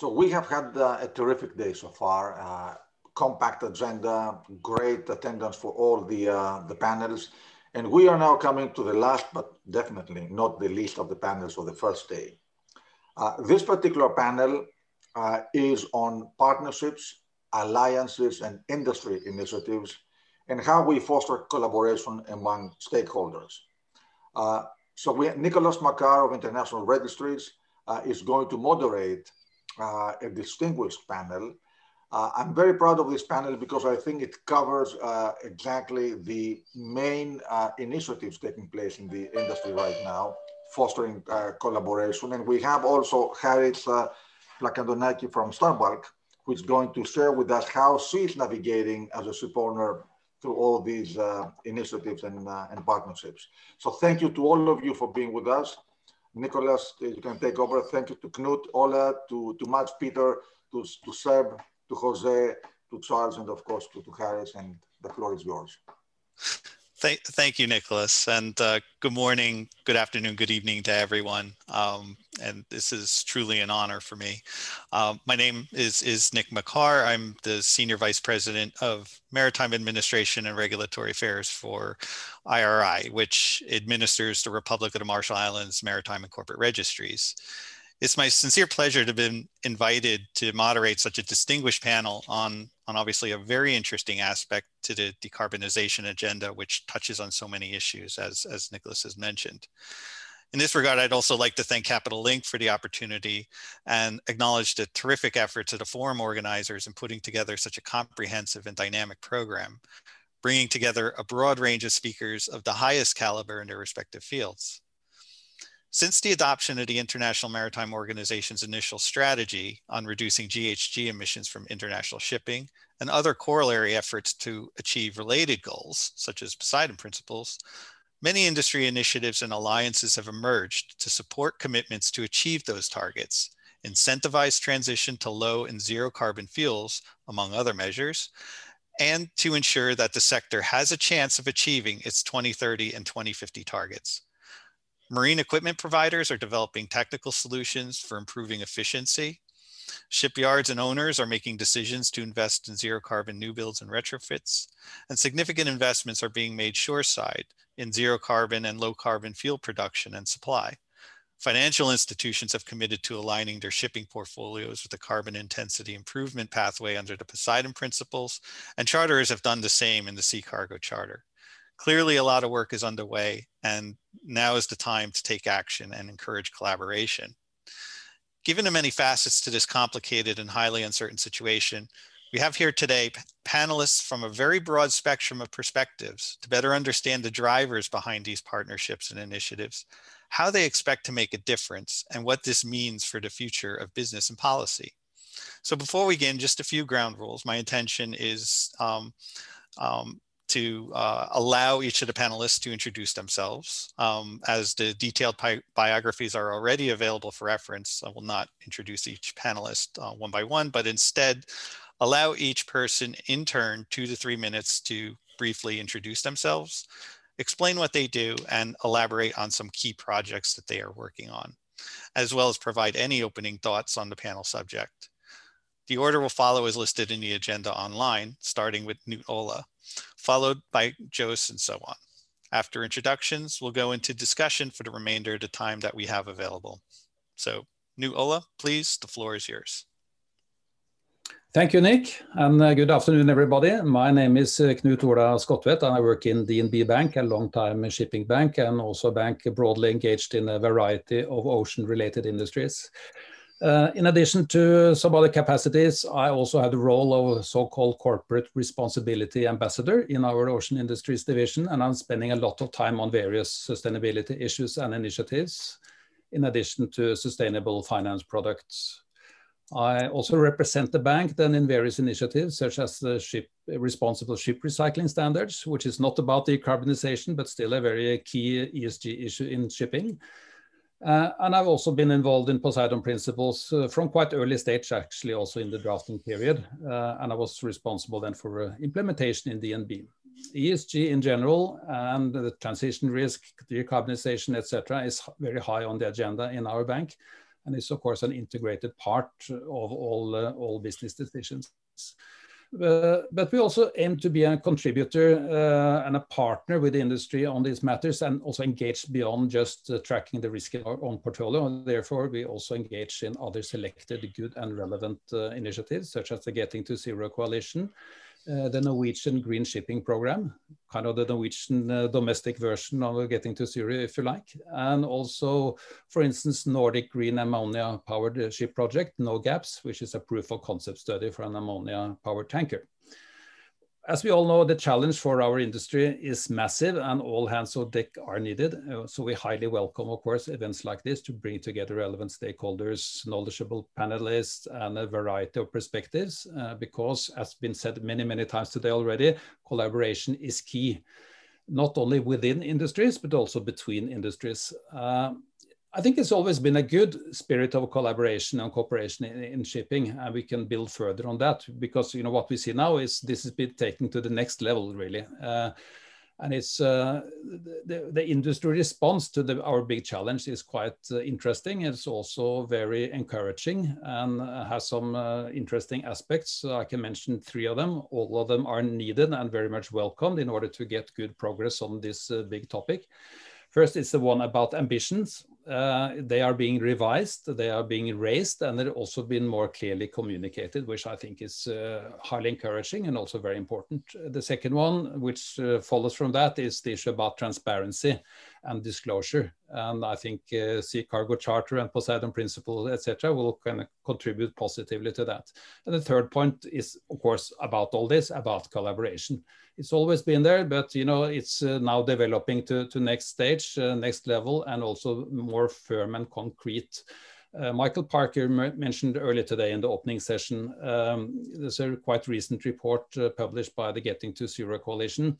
So we have had uh, a terrific day so far. Uh, compact agenda, great attendance for all the uh, the panels, and we are now coming to the last, but definitely not the least of the panels for the first day. Uh, this particular panel uh, is on partnerships, alliances, and industry initiatives, and how we foster collaboration among stakeholders. Uh, so we, Nicholas Makar of International Registries is going to moderate uh, a distinguished panel. Uh, I'm very proud of this panel because I think it covers uh, exactly the main uh, initiatives taking place in the industry right now, fostering uh, collaboration. And we have also Haris uh, Plakantonaki from Starbulk, who is going to share with us how she is navigating as a ship owner through all these uh, initiatives and, and partnerships. So thank you to all of you for being with us. Nicholas, you can take over. Thank you to Knut, Ola, to, to Mads, Peter, to, to Seb, to Jose, to Charles, and of course to, to Harris, and the floor is yours. Thank, thank you, Nicholas, and uh, good morning, good afternoon, good evening to everyone. Um, and this is truly an honor for me. Um, my name is, is Nick Makar. I'm the Senior Vice President of Maritime Administration and Regulatory Affairs for IRI, which administers the Republic of the Marshall Islands Maritime and Corporate Registries. It's my sincere pleasure to have been invited to moderate such a distinguished panel on, on obviously a very interesting aspect to the decarbonization agenda, which touches on so many issues, as, as Nicholas has mentioned. In this regard, I'd also like to thank Capital Link for the opportunity and acknowledge the terrific efforts of the forum organizers in putting together such a comprehensive and dynamic program, bringing together a broad range of speakers of the highest caliber in their respective fields. Since the adoption of the International Maritime Organization's initial strategy on reducing GHG emissions from international shipping and other corollary efforts to achieve related goals, such as Poseidon Principles, many industry initiatives and alliances have emerged to support commitments to achieve those targets, incentivize transition to low and zero carbon fuels, among other measures, and to ensure that the sector has a chance of achieving its 2030 and 2050 targets. Marine equipment providers are developing technical solutions for improving efficiency. Shipyards and owners are making decisions to invest in zero carbon new builds and retrofits. And significant investments are being made shoreside in zero carbon and low carbon fuel production and supply. Financial institutions have committed to aligning their shipping portfolios with the carbon intensity improvement pathway under the Poseidon principles, and charterers have done the same in the Sea Cargo Charter. Clearly, a lot of work is underway, and now is the time to take action and encourage collaboration. Given the many facets to this complicated and highly uncertain situation, we have here today panelists from a very broad spectrum of perspectives to better understand the drivers behind these partnerships and initiatives, how they expect to make a difference, and what this means for the future of business and policy. So before we begin, just a few ground rules. My intention is um, um, to uh, allow each of the panelists to introduce themselves. Um, as the detailed biographies are already available for reference, I will not introduce each panelist uh, one by one, but instead allow each person in turn two to three minutes to briefly introduce themselves, explain what they do, and elaborate on some key projects that they are working on, as well as provide any opening thoughts on the panel subject. The order will follow as listed in the agenda online, starting with Knut Ola, followed by Jos and so on. After introductions, we'll go into discussion for the remainder of the time that we have available. So Knut Ola, please, the floor is yours. Thank you, Nick, and uh, good afternoon, everybody. My name is uh, Knut Ola Skotvedt, and I work in DNB Bank, a long-time shipping bank, and also a bank broadly engaged in a variety of ocean-related industries. Uh, in addition to some other capacities, I also had the role of so-called corporate responsibility ambassador in our ocean industries division, and I'm spending a lot of time on various sustainability issues and initiatives, in addition to sustainable finance products. I also represent the bank then in various initiatives, such as the ship, responsible ship recycling standards, which is not about decarbonization, but still a very key ESG issue in shipping uh, and I've also been involved in Poseidon principles uh, from quite early stage, actually, also in the drafting period. Uh, and I was responsible then for uh, implementation in DNB. ESG in general and the transition risk, decarbonization, etc., is very high on the agenda in our bank. and it's of course an integrated part of all, uh, all business decisions. Uh, but we also aim to be a contributor uh, and a partner with the industry on these matters and also engage beyond just uh, tracking the risk in our own portfolio. Therefore, we also engage in other selected good and relevant initiatives, such as the Getting to Zero Coalition, the Norwegian Green Shipping Program, kind of the Norwegian uh, domestic version of Getting to Zero, if you like. And also, for instance, Nordic Green Ammonia Powered Ship Project, NOGAPS, which is a proof of concept study for an ammonia powered tanker as we all know, the challenge for our industry is massive and all hands on deck are needed. Uh, so we highly welcome, of course, events like this to bring together relevant stakeholders, knowledgeable panelists, and a variety of perspectives, uh, because as has been said many, many times today already, collaboration is key, not only within industries, but also between industries. Uh, I think it's always been a good spirit of collaboration and cooperation in, in, shipping, and we can build further on that because you know what we see now is this has been taken to the next level, really. Uh, and it's uh, the, the industry response to the, our big challenge is quite uh, interesting. It's also very encouraging and has some uh, interesting aspects. I can mention three of them. All of them are needed and very much welcomed in order to get good progress on this uh, big topic. First, it's the one about ambitions uh, they are being revised, they are being raised, and they've also been more clearly communicated, which I think is uh, highly encouraging and also very important. The second one, which uh, follows from that, is the issue about transparency and disclosure. And I think uh, Sea Cargo Charter and Poseidon Principle, etc., will kind of contribute positively to that. And the third point is, of course, about all this, about collaboration it's always been there, but you know it's uh, now developing to to next stage, uh, next level, and also more firm and concrete. Uh, Michael Parker mentioned earlier today in the opening session. Um, there's a quite recent report uh, published by the Getting to Zero Coalition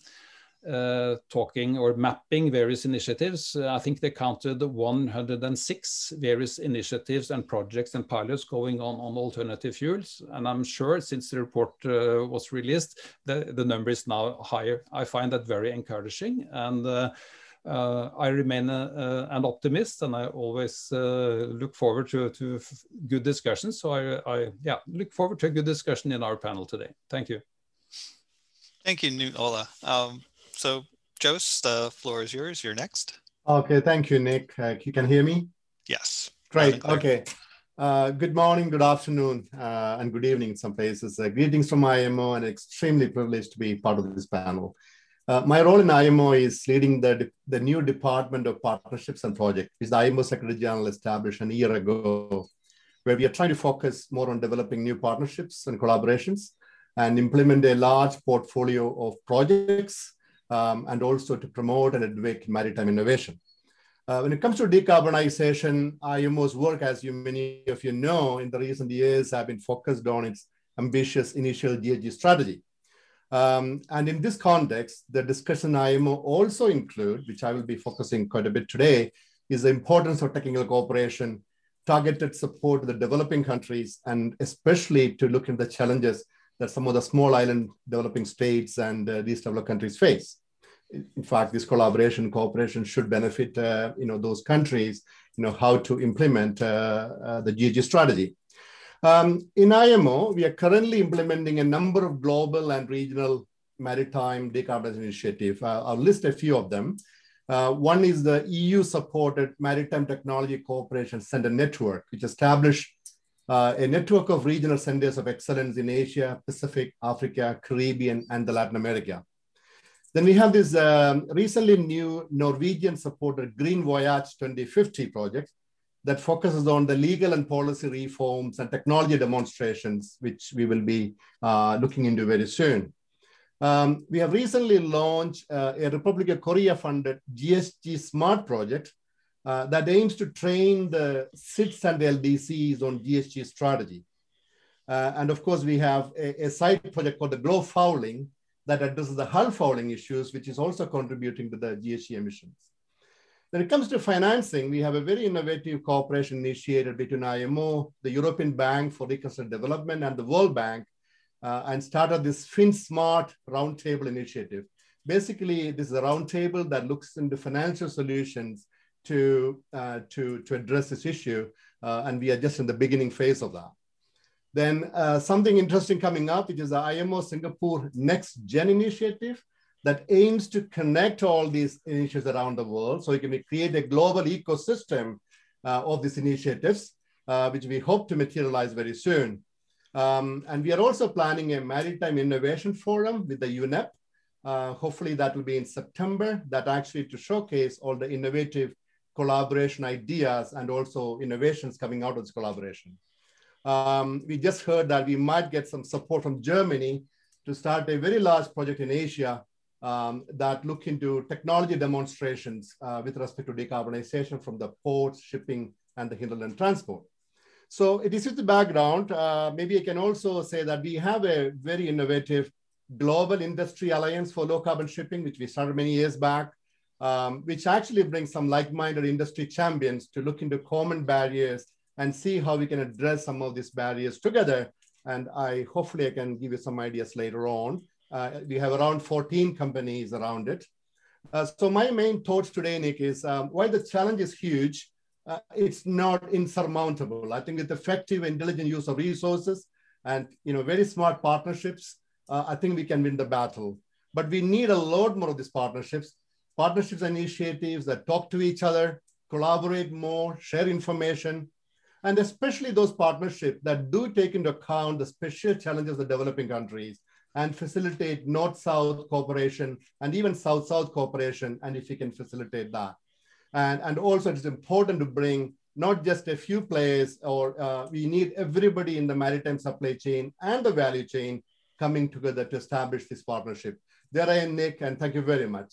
uh, talking or mapping various initiatives. Uh, I think they counted 106 various initiatives and projects and pilots going on on alternative fuels. And I'm sure since the report uh, was released, the, the number is now higher. I find that very encouraging. And uh, uh, I remain uh, an optimist and I always look forward to, to good discussions. So I, I yeah, look forward to a good discussion in our panel today. Thank you. Thank you, Ola. Um, so, Jos, the floor is yours. You're next. Okay, thank you, Nick. Uh, you can hear me? Yes. Great. Okay. Uh, good morning, good afternoon, uh, and good evening in some places. Uh, greetings from IMO and extremely privileged to be part of this panel. Uh, my role in IMO is leading the, the new Department of Partnerships and Projects, which the IMO Secretary General established a year ago, where we are trying to focus more on developing new partnerships and collaborations and implement a large portfolio of projects um, and also to promote and advocate maritime innovation. Uh, when it comes to decarbonization, IMO's work, as you many of you know, in the recent years have been focused on its ambitious initial GHG strategy. Um, and in this context, the discussion IMO also include, which I will be focusing quite a bit today, is the importance of technical cooperation, targeted support to the developing countries, and especially to look at the challenges that some of the small island developing states and uh, these developed countries face. In fact, this collaboration, cooperation should benefit uh, you know, those countries, you know, how to implement uh, uh the GHG strategy. Um, in IMO, we are currently implementing a number of global and regional maritime decarbonization initiative. Uh, I'll list a few of them. Uh, one is the EU-supported Maritime Technology Cooperation Center Network, which established uh, a network of regional centers of excellence in Asia, Pacific, Africa, Caribbean, and the Latin America. Then we have this um, recently new Norwegian supported Green Voyage 2050 project that focuses on the legal and policy reforms and technology demonstrations, which we will be uh, looking into very soon. Um, we have recently launched uh, a Republic of Korea funded GHG Smart project uh, that aims to train the SIDS and LDCs on GHG strategy. Uh, and of course, we have a, a, side project called the GloFouling that addresses the hull fouling issues, which is also contributing to the GHG emissions. When it comes to financing, we have a very innovative cooperation initiated between IMO, the European Bank for Reconstruction Development, and the World Bank, uh, and started this FinSmart Roundtable initiative. Basically, this is a roundtable that looks into financial solutions to, uh, to, to address this issue. uh, and we are just in the beginning phase of that. Then uh, something interesting coming up, which is the IMO Singapore Next Gen initiative that aims to connect all these initiatives around the world. So we can create a global ecosystem uh, of these initiatives, uh, which we hope to materialize very soon. Um, and we are also planning a maritime innovation forum with the UNEP. Uh, hopefully that will be in September, that actually to showcase all the innovative collaboration ideas and also innovations coming out of this collaboration. Um, we just heard that we might get some support from Germany to start a very large project in Asia um, that look into technology demonstrations uh, with respect to decarbonization from the ports, shipping, and the hinterland transport. So it is with the background. Uh, maybe I can also say that we have a very innovative global industry alliance for low carbon shipping, which we started many years back, um, which actually brings some like-minded industry champions to look into common barriers and see how we can address some of these barriers together. And I hopefully I can give you some ideas later on. Uh, we have around 14 companies around it. Uh, so my main thoughts today, Nick, is um, while the challenge is huge, uh, it's not insurmountable. I think with effective, intelligent use of resources and you know very smart partnerships, uh, I think we can win the battle. But we need a lot more of these partnerships, partnerships and initiatives that talk to each other, collaborate more, share information, and especially those partnerships that do take into account the special challenges of developing countries and facilitate north-south cooperation and even south-south cooperation, and if you can facilitate that. And, and also it's important to bring not just a few players or uh, we need everybody in the maritime supply chain and the value chain coming together to establish this partnership. There I am, Nick, and thank you very much.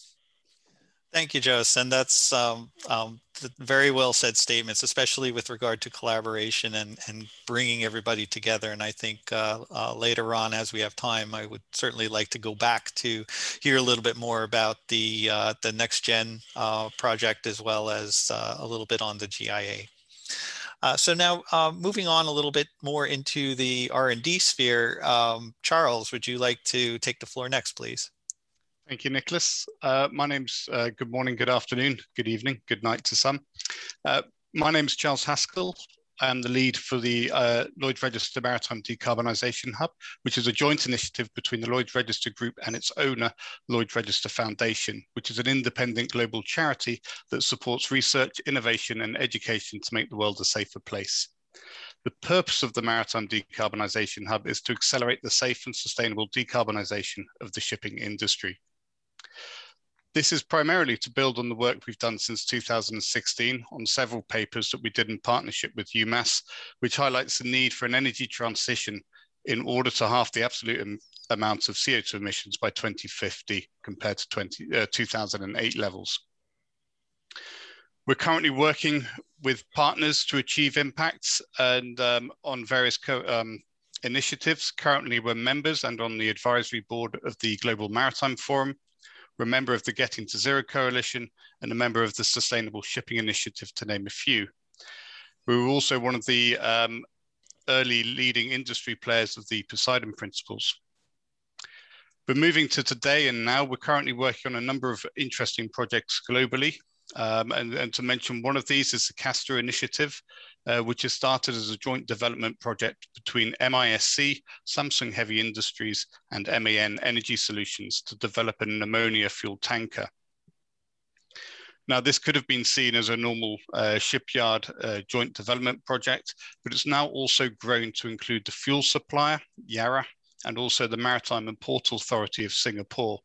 Thank you, Jose. And that's um, um, very well said statements, especially with regard to collaboration and, and bringing everybody together. And I think uh, uh, later on, as we have time, I would certainly like to go back to hear a little bit more about the, uh, the Next Gen uh, project, as well as uh, a little bit on the GIA. Uh, so now moving on a little bit more into the R&D sphere, um, Charles, would you like to take the floor next, please? Thank you, Nicholas. Uh, my name's uh, good morning, good afternoon, good evening, good night to some. Uh, my name's Charles Haskell. I'm the lead for the uh, Lloyd's Register Maritime Decarbonisation Hub, which is a joint initiative between the Lloyd's Register Group and its owner, Lloyd's Register Foundation, which is an independent global charity that supports research, innovation, and education to make the world a safer place. The purpose of the Maritime Decarbonisation Hub is to accelerate the safe and sustainable decarbonisation of the shipping industry. This is primarily to build on the work we've done since 2016 on several papers that we did in partnership with UMAS, which highlights the need for an energy transition in order to halve the absolute amount of CO2 emissions by 2050 compared to 20, uh, 2008 levels. We're currently working with partners to achieve impacts and um, on various um, initiatives. Currently, we're members and on the advisory board of the Global Maritime Forum, a member of the Getting to Zero Coalition and a member of the Sustainable Shipping Initiative, to name a few. We were also one of the um, early leading industry players of the Poseidon Principles. But moving to today and now, we're currently working on a number of interesting projects globally. Um, and, and, to mention one of these is the Castor Initiative, uh, which has started as a joint development project between MISC, Samsung Heavy Industries, and MAN Energy Solutions to develop an ammonia fuel tanker. Now, this could have been seen as a normal uh, shipyard uh, joint development project, but it's now also grown to include the fuel supplier, Yara, and also the Maritime and Port Authority of Singapore.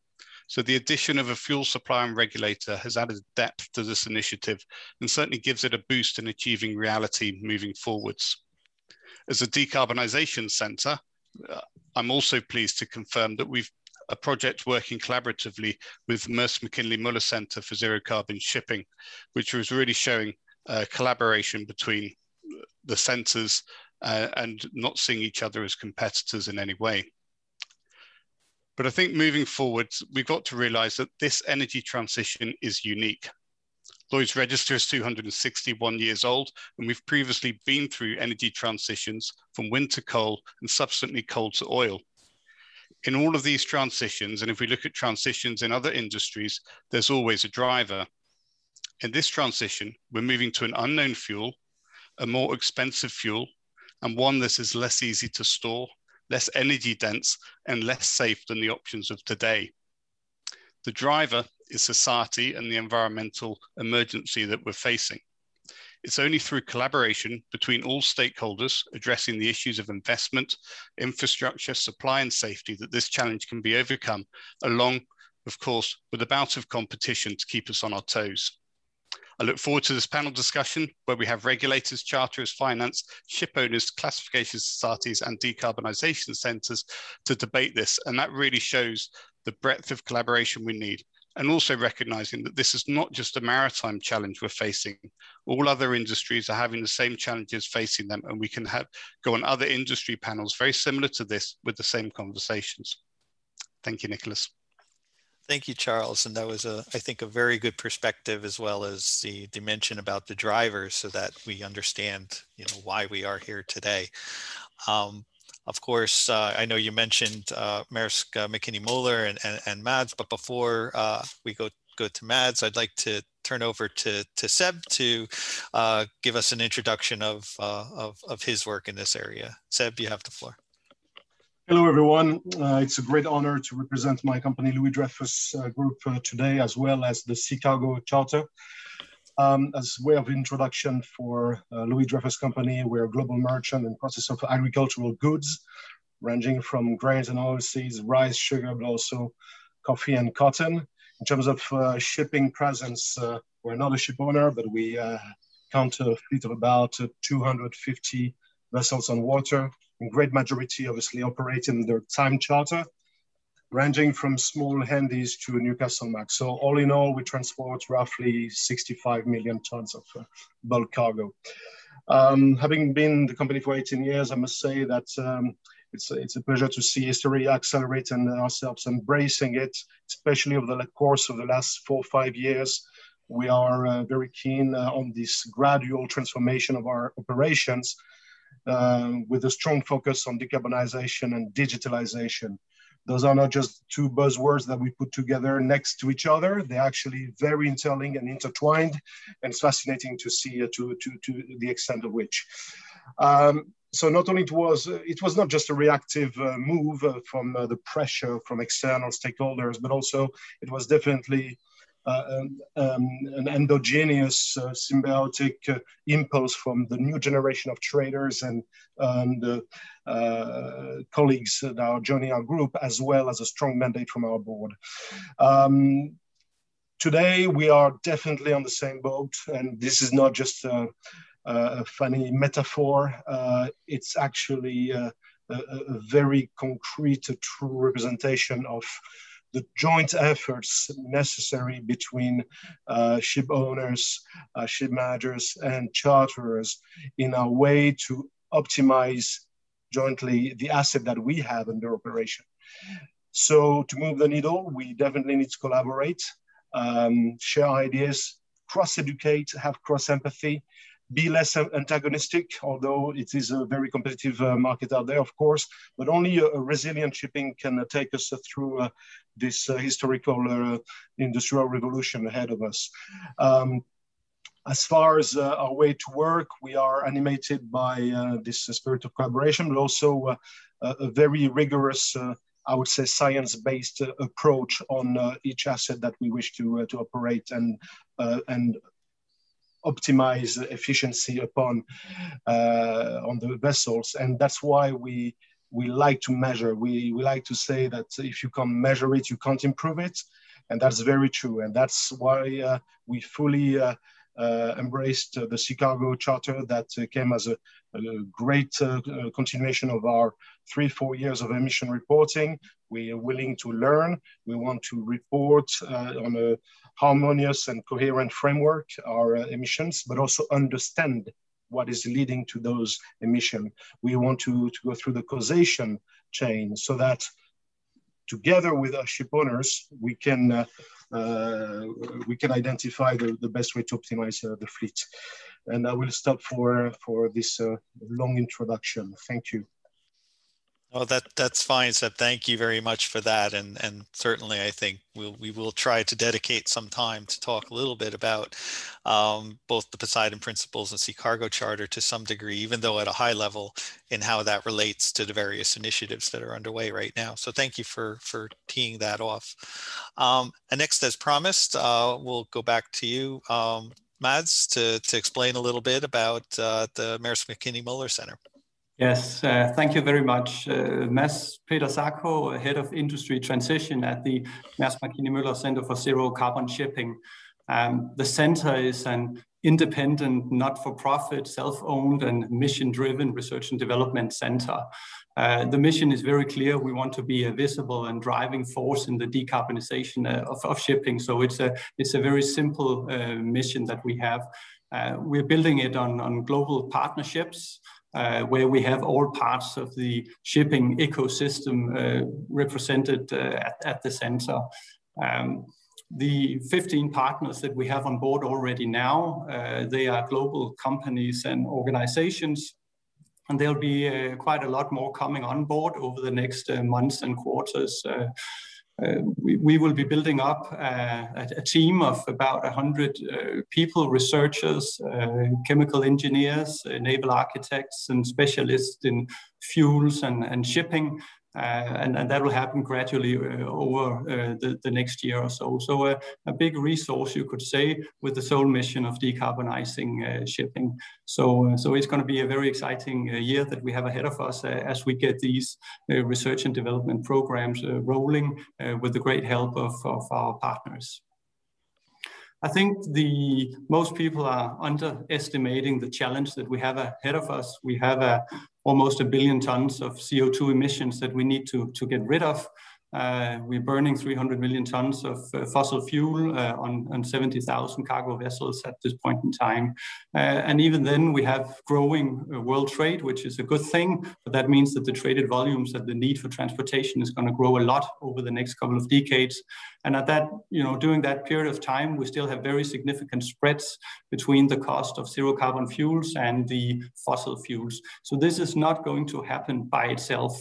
So the addition of a fuel supply and regulator has added depth to this initiative and certainly gives it a boost in achieving reality moving forwards. As a decarbonisation centre, uh, I'm also pleased to confirm that we've a project working collaboratively with Maersk Mc-Kinney Møller Centre for Zero Carbon Shipping, which was really showing uh, collaboration between the centres uh, and not seeing each other as competitors in any way. But I think moving forward, we've got to realize that this energy transition is unique. Lloyd's Register is 261 years old, and we've previously been through energy transitions from wind to coal and subsequently coal to oil. In all of these transitions, and if we look at transitions in other industries, there's always a driver. In this transition, we're moving to an unknown fuel, a more expensive fuel and one that is less easy to store, less energy dense, and less safe than the options of today. The driver is society and the environmental emergency that we're facing. It's only through collaboration between all stakeholders addressing the issues of investment, infrastructure, supply, and safety that this challenge can be overcome, along, of course, with a bout of competition to keep us on our toes. I look forward to this panel discussion where we have regulators, charters, finance, ship owners, classification societies, and decarbonisation centres to debate this. And that really shows the breadth of collaboration we need and also recognizing that this is not just a maritime challenge we're facing. All other industries are having the same challenges facing them, and we can have go on other industry panels very similar to this with the same conversations. Thank you, Nicholas. Thank you, Charles. And that was, a, I think, a very good perspective as well as the dimension about the drivers so that we understand, you know, why we are here today. Um, of course, uh, I know you mentioned uh, Maersk, uh, Mc-Kinney Møller, and, and, and, Mads, but before uh, we go go to Mads, I'd like to turn over to, to Seb to uh, give us an introduction of, uh, of, of his work in this area. Seb, you have the floor. Hello, everyone. it's a great honor to represent my company, Louis Dreyfus Group, today, as well as the Sea Cargo Charter. Um, as way of introduction for uh, Louis Dreyfus Company, we're a global merchant and processor of agricultural goods, ranging from grains and oilseeds, rice, sugar, but also coffee and cotton. In terms of uh, shipping presence, uh, we're not a ship owner, but we uh, count a fleet of about 250 vessels on water, in great majority obviously operating under time charter ranging from small handies to Newcastlemax. So all in all, we transport roughly 65 million tons of uh, bulk cargo. Um, having been the company for 18 years, I must say that um, it's, it's a pleasure to see history accelerate and ourselves embracing it, especially over the course of the last four or five years. We are uh, very keen uh, on this gradual transformation of our operations uh, with a strong focus on decarbonization and digitalization those are not just two buzzwords that we put together next to each other. They're actually very interlinked and intertwined, and it's fascinating to see uh, to, to, to the extent of which. Um, so not only it was it was not just a reactive uh, move uh, from uh, the pressure from external stakeholders, but also it was definitely um, um, an endogenous uh, symbiotic uh, impulse from the new generation of traders and, and colleagues that are joining our group, as well as a strong mandate from our board. Um, today, we are definitely on the same boat, and this is not just a, a funny metaphor. Uh, it's actually a, a, a, very concrete, a true representation of the joint efforts necessary between uh, ship owners, uh, ship managers, and charterers in a way to optimize jointly the asset that we have under operation. So to move the needle, we definitely need to collaborate, um, share ideas, cross-educate, have cross-empathy, be less antagonistic, although it is a very competitive uh, market out there, of course, but only a, a resilient shipping can uh, take us through uh, this uh, historical uh, industrial revolution ahead of us. Um, as far as uh, our way to work, we are animated by this spirit of collaboration, but also a very rigorous I would say, science-based uh, approach on uh, each asset that we wish to uh, to operate and and optimize efficiency upon uh, on the vessels, and that's why we we like to measure. We we like to say that if you can't measure it, you can't improve it, and that's very true. And that's why uh, we fully uh, embraced uh, the Sea Cargo Charter that uh, came as a, a great continuation of our three, four years of emission reporting. We are willing to learn. We want to report on a harmonious and coherent framework, our emissions, but also understand what is leading to those emissions. We want to, to go through the causation chain so that together with our ship owners, we can uh, uh, we can identify the, the best way to optimize uh, the fleet. And I will stop for, for this uh, long introduction. Thank you. Oh, that that's fine, Seb. Thank you very much for that, and and certainly I think we'll we will try to dedicate some time to talk a little bit about um, both the Poseidon Principles and Sea Cargo Charter to some degree, even though at a high level, in how that relates to the various initiatives that are underway right now. So thank you for for teeing that off. Um, and next, as promised, uh, we'll go back to you, um, Mads, to to explain a little bit about uh, the Maersk Mc-Kinney Møller Center. Yes, uh, thank you very much. Uh, Peter Zacho, Head of Industry Transition at the Maersk Mc-Kinney Møller Center for Zero Carbon Shipping. Um, the center is an independent, not-for-profit, self-owned and mission-driven research and development center. Uh, the mission is very clear. We want to be a visible and driving force in the decarbonization uh, of, of, shipping. So it's a, it's a very simple uh, mission that we have. Uh, we're building it on, on global partnerships uh, where we have all parts of the shipping ecosystem uh, represented uh, at, at, the center. Um, the 15 partners that we have on board already now, uh, they are global companies and organizations and there'll be uh, quite a lot more coming on board over the next months and quarters. Uh, uh, we, we, will be building up uh, a, a, team of about 100 uh, people, researchers, chemical engineers, naval architects, and specialists in fuels and, and shipping. uh, Uh, and, and, that will happen gradually uh, over uh, the, the, next year or so. So uh, a big resource, you could say, with the sole mission of decarbonizing uh, shipping. So, so it's going to be a very exciting year that we have ahead of us as we get these research and development programs rolling with the great help of, of our partners. I think the most people are underestimating the challenge that we have ahead of us. We have a almost a billion tons of CO2 emissions that we need to, to get rid of. Uh, we're burning 300 million tons of uh, fossil fuel uh, on, on 70,000 cargo vessels at this point in time. And even then, we have growing world trade, which is a good thing, but that means that the traded volumes and the need for transportation is going to grow a lot over the next couple of decades. And at that, you know, during that period of time, we still have very significant spreads between the cost of zero carbon fuels and the fossil fuels. So this is not going to happen by itself.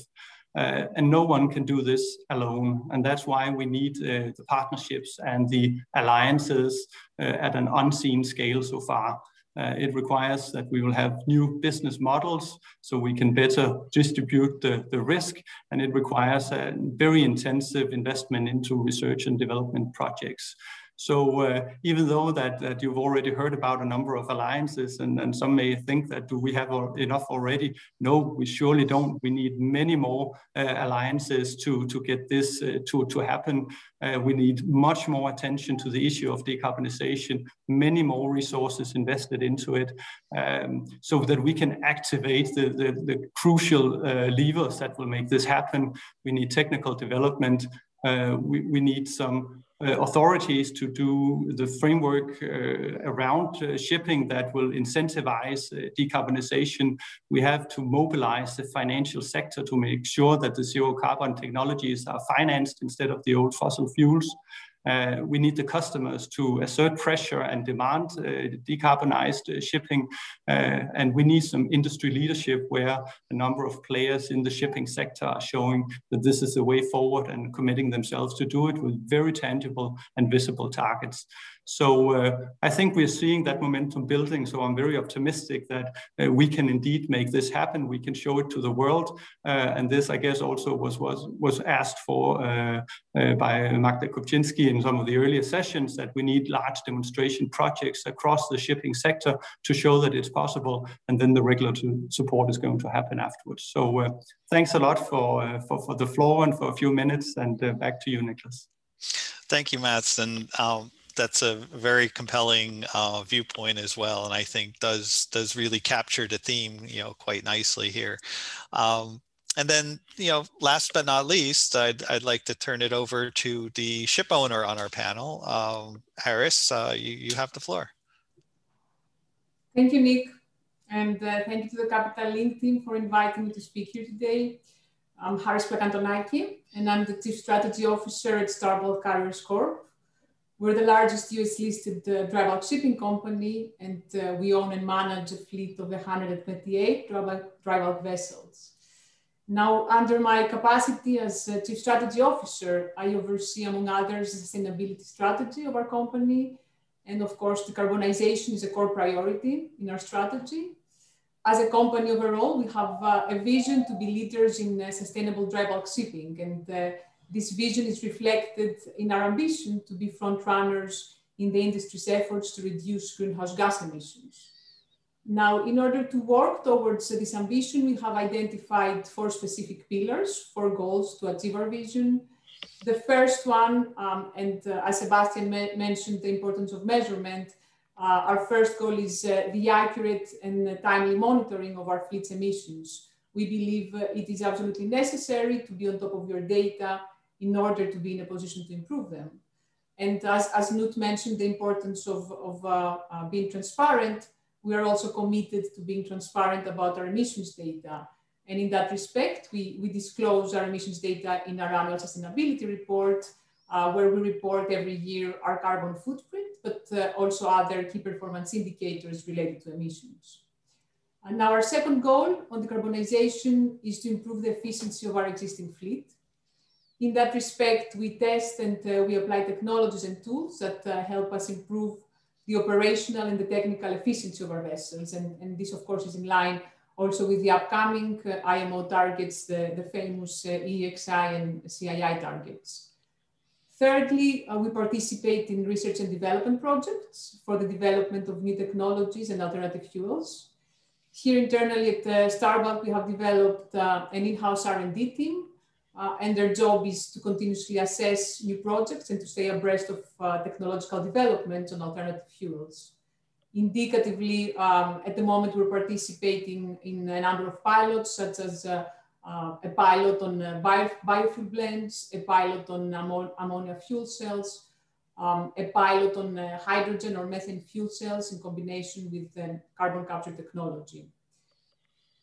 Uh, and no one can do this alone. And that's why we need uh, the partnerships and the alliances uh, at an unseen scale so far. Uh, it requires that we will have new business models so we can better distribute the, the risk. And it requires a very intensive investment into research and development projects. So uh, even though that, that you've already heard about a number of alliances and, and some may think that do we have enough already? No, we surely don't. We need many more uh, alliances to, to get this uh, to, to happen. Uh, we need much more attention to the issue of decarbonization, many more resources invested into it um, so that we can activate the, the, the crucial uh, levers that will make this happen. We need technical development. Uh, we, we need some authorities to do the framework uh, around uh, shipping that will incentivize decarbonization. We have to mobilize the financial sector to make sure that the zero carbon technologies are financed instead of the old fossil fuels. Uh, we need the customers to assert pressure and demand uh, decarbonized uh, shipping. Uh, and we need some industry leadership where a number of players in the shipping sector are showing that this is the way forward and committing themselves to do it with very tangible and visible targets. So uh, I think we're seeing that momentum building. So I'm very optimistic that uh, we can indeed make this happen. We can show it to the world. Uh, and this, I guess, also was was was asked for uh, uh, by Magda Kopczynska in some of the earlier sessions that we need large demonstration projects across the shipping sector to show that it's possible. And then the regulatory support is going to happen afterwards. So uh, thanks a lot for, for, for the floor and for a few minutes. And back to you, Nicholas. Thank you, Mads. And um, that's a very compelling uh, viewpoint as well, and I think does does really capture the theme, you know, quite nicely here. Um, and then, you know, last but not least, I'd, I'd like to turn it over to the ship owner on our panel. Um, Harris, uh, you, you have the floor. Thank you, Nick. And uh, thank you to the Capital Link team for inviting me to speak here today. I'm Harris Plakantonaki, and I'm the Chief Strategy Officer at Star Bulk Carriers Corp. We're the largest US listed uh, dry bulk shipping company, and uh, we own and manage a fleet of 128 dry bulk, dry bulk vessels. Now, under my capacity as Chief Strategy Officer, I oversee, among others, the sustainability strategy of our company. And of course, decarbonization is a core priority in our strategy. As a company overall, we have uh, a vision to be leaders in uh, sustainable dry bulk shipping. And uh, this vision is reflected in our ambition to be front runners in the industry's efforts to reduce greenhouse gas emissions. Now, in order to work towards this ambition, we have identified four specific pillars, four goals to achieve our vision. The first one, um, and uh, as Sebastian mentioned, the importance of measurement, uh, our first goal is uh, the accurate and timely monitoring of our fleet's emissions. We believe uh, it is absolutely necessary to be on top of your data in order to be in a position to improve them. And as, as Knut mentioned, the importance of, of uh, uh, being transparent, we are also committed to being transparent about our emissions data. And in that respect, we, we disclose our emissions data in our annual sustainability report, uh, where we report every year our carbon footprint, but uh, also other key performance indicators related to emissions. And now our second goal on decarbonization is to improve the efficiency of our existing fleet. In that respect, we test and uh, we apply technologies and tools that uh, help us improve the operational and the technical efficiency of our vessels. And, and this, of course, is in line also with the upcoming uh, IMO targets, the, the famous uh, EEXI and CII targets. Thirdly, uh, we participate in research and development projects for the development of new technologies and alternative fuels. Here internally at uh, Star we have developed uh, an in-house R&D team uh, and their job is to continuously assess new projects and to stay abreast of uh, technological developments on alternative fuels. Indicatively, um, at the moment, we're participating in a number of pilots, such as uh, uh a pilot on uh, bio, biofuel blends, a pilot on ammonia fuel cells, um, a pilot on uh, hydrogen or methane fuel cells in combination with carbon capture technology.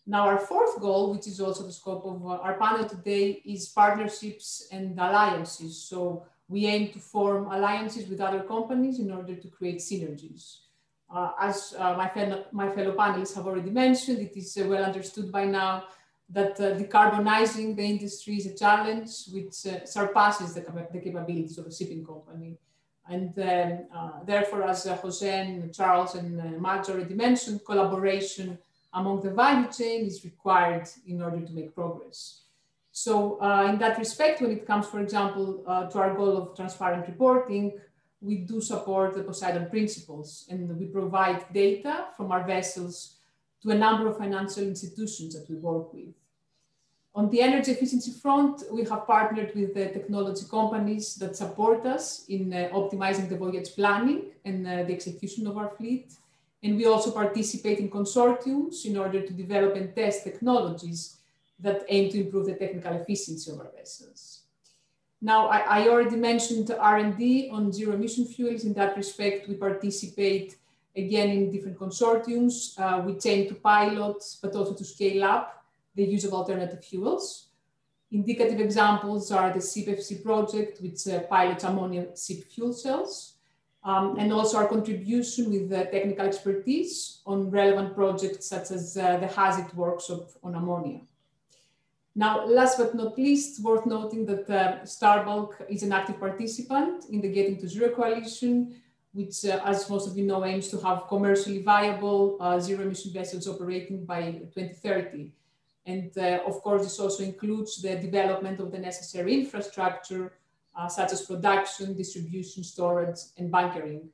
Now, our fourth goal, which is also the scope of uh, our panel today, is partnerships and alliances. So we aim to form alliances with other companies in order to create synergies. Uh, as uh, my, fellow, my fellow panelists have already mentioned, it is uh, well understood by now that uh, decarbonizing the industry is a challenge which uh, surpasses the, the, capabilities of a shipping company. And um, therefore, as Jose and Charles and Max already mentioned, collaboration among the value chain is required in order to make progress. So uh, in that respect, when it comes, for example, uh, to our goal of transparent reporting, we do support the Poseidon principles and we provide data from our vessels to a number of financial institutions that we work with. On the energy efficiency front, we have partnered with the technology companies that support us in uh, optimizing the voyage planning and uh, the execution of our fleet. And we also participate in consortiums in order to develop and test technologies that aim to improve the technical efficiency of our vessels. Now, I, I already mentioned R&D on zero emission fuels. In that respect, we participate again in different consortiums. Uh, we aim to pilot, but also to scale up the use of alternative fuels. Indicative examples are the ShipFC project, which uh, pilots ammonia SIP fuel cells, um, and also our contribution with the technical expertise on relevant projects such as uh, the HAZID workshop on ammonia. Now, last but not least, worth noting that uh, Starbulk is an active participant in the Getting to Zero Coalition, which, uh, as most of you know, aims to have commercially viable uh, zero emission vessels operating by 2030. And uh, of course, this also includes the development of the necessary infrastructure uh, such as production, distribution, storage, and bunkering.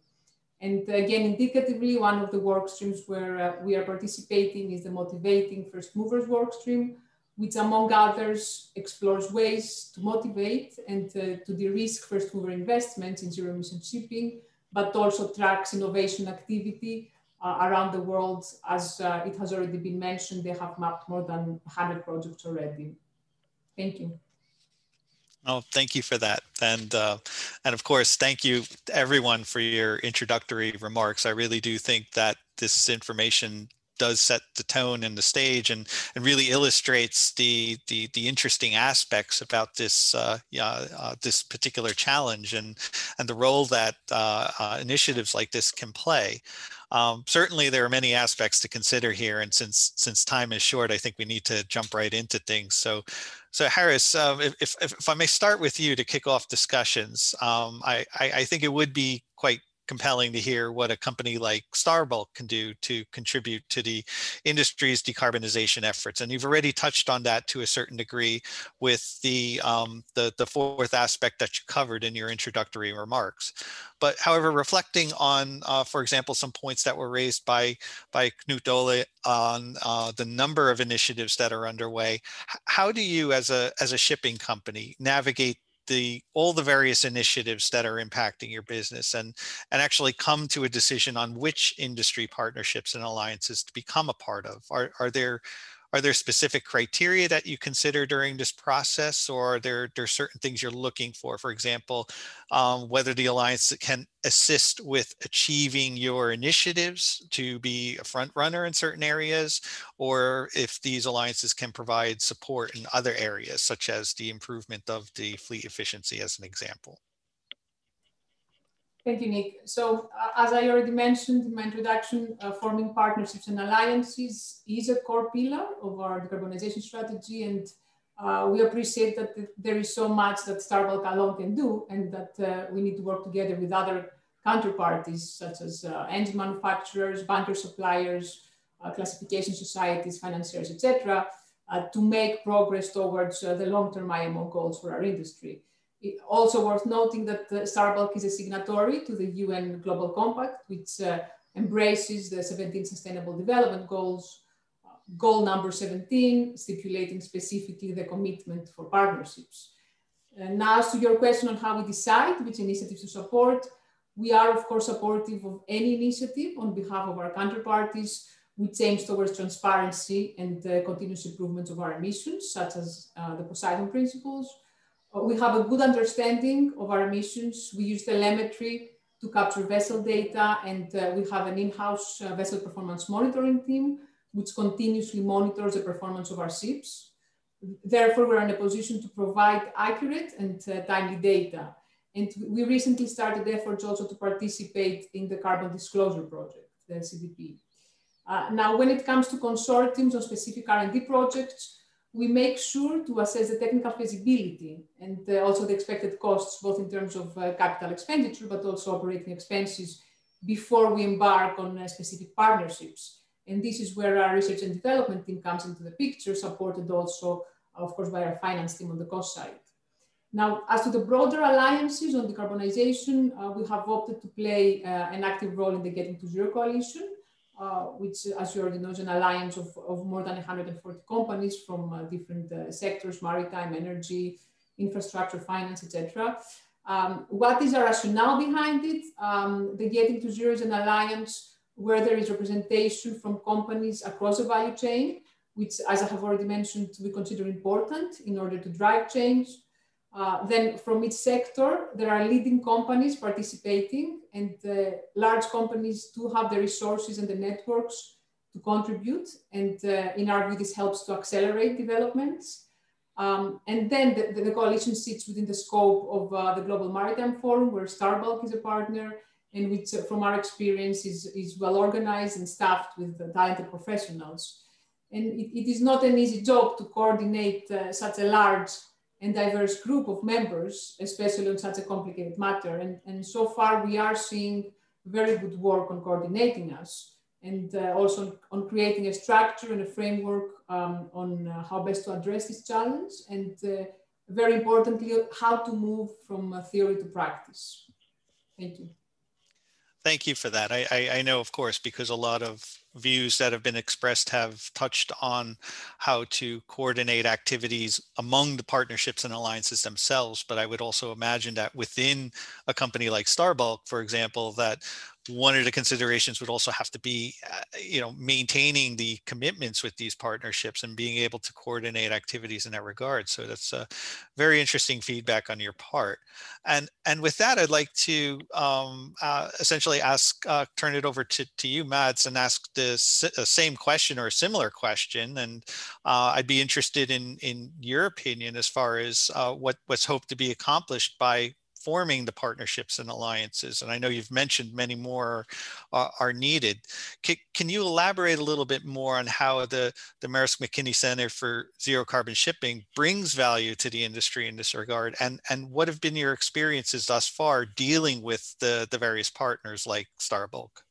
And again, indicatively, one of the work streams where uh, we are participating is the Motivating First Movers work stream, which among others explores ways to motivate and uh, to de-risk first mover investments in zero emission shipping, but also tracks innovation activity uh, around the world. As uh, it has already been mentioned, they have mapped more than 100 projects already. Thank you. Oh, thank you for that. And, uh, and of course, thank you everyone for your introductory remarks. I really do think that this information does set the tone and the stage and, and really illustrates the, the, the interesting aspects about this, uh, uh, this particular challenge and, and the role that uh, uh, initiatives like this can play. Um, certainly there are many aspects to consider here and since since time is short I think we need to jump right into things so so Haris um, if, if, if, I may start with you to kick off discussions um, I, I, I think it would be quite compelling to hear what a company like Starbulk can do to contribute to the industry's decarbonization efforts. And you've already touched on that to a certain degree with the, um, the, the fourth aspect that you covered in your introductory remarks. But however, reflecting on, uh, for example, some points that were raised by, by Knut Ole on uh, the number of initiatives that are underway, how do you as a, as a shipping company navigate the all the various initiatives that are impacting your business and and actually come to a decision on which industry partnerships and alliances to become a part of. Are, are there are there specific criteria that you consider during this process or are there, there are certain things you're looking for? For example, um, whether the alliance can assist with achieving your initiatives to be a front runner in certain areas, or if these alliances can provide support in other areas, such as the improvement of the fleet efficiency as an example. Thank you, Nick. So uh, as I already mentioned in my introduction, uh, forming partnerships and alliances is a core pillar of our decarbonization strategy. And uh, we appreciate that there is so much that Star Bulk alone can do and that uh, we need to work together with other counterparties such as uh, engine manufacturers, bunker suppliers, uh, classification societies, financiers, etc., to make progress towards the long-term IMO goals for our industry also worth noting that uh, is a signatory to the UN Global Compact, which uh, embraces the 17 Sustainable Development Goals, uh, goal number 17, stipulating specifically the commitment for partnerships. And now as to your question on how we decide which initiatives to support, we are of course supportive of any initiative on behalf of our counterparties which aims towards transparency and uh, continuous improvement of our emissions, such as uh, the Poseidon Principles, uh, we have a good understanding of our emissions. We use telemetry to capture vessel data and uh, we have an in-house uh, vessel performance monitoring team which continuously monitors the performance of our ships. Therefore, we're in a position to provide accurate and uh, timely data. And we recently started efforts also to participate in the Carbon Disclosure Project, the CDP. Uh, now, when it comes to consortiums or specific R&D projects, we make sure to assess the technical feasibility and uh, also the expected costs, both in terms of uh, capital expenditure, but also operating expenses before we embark on uh, specific partnerships. And this is where our research and development team comes into the picture, supported also, of course, by our finance team on the cost side. Now, as to the broader alliances on decarbonization, uh, we have opted to play uh, an active role in the Getting to Zero Coalition, uh, which, as you already know, is an alliance of, of more than 140 companies from uh, different uh, sectors, maritime, energy, infrastructure, finance, etc. Um, what is our rationale behind it? Um, the Getting to Zero is an alliance where there is representation from companies across the value chain, which, as I have already mentioned, we consider important in order to drive change. Uh, then from each sector, there are leading companies participating and uh, large companies do have the resources and the networks to contribute. And uh, in our view, this helps to accelerate developments. Um, and then the, the, coalition sits within the scope of uh, the Global Maritime Forum, where Star Bulk is a partner, and which, uh, from our experience, is, is well organized and staffed with talented professionals. And it, it is not an easy job to coordinate such a large and diverse group of members, especially on such a complicated matter. And, and so far, we are seeing very good work on coordinating us and uh, also on, creating a structure and a framework um, on uh, how best to address this challenge and uh, very importantly, how to move from uh, theory to practice. Thank you. Thank you for that. I, I, I, know, of course, because a lot of views that have been expressed have touched on how to coordinate activities among the partnerships and alliances themselves. But I would also imagine that within a company like Star Bulk, for example, that one of the considerations would also have to be, uh, you know, maintaining the commitments with these partnerships and being able to coordinate activities in that regard. So that's a very interesting feedback on your part. And and with that, I'd like to um, uh, essentially ask, uh, turn it over to, to you, Mads, and ask the the same question or a similar question, and uh, I'd be interested in in your opinion as far as uh, what what's hoped to be accomplished by forming the partnerships and alliances. And I know you've mentioned many more uh, are needed. Can, can, you elaborate a little bit more on how the, the Maersk Mc-Kinney Center for Zero Carbon Shipping brings value to the industry in this regard? And, and what have been your experiences thus far dealing with the, the various partners like Star Bulk?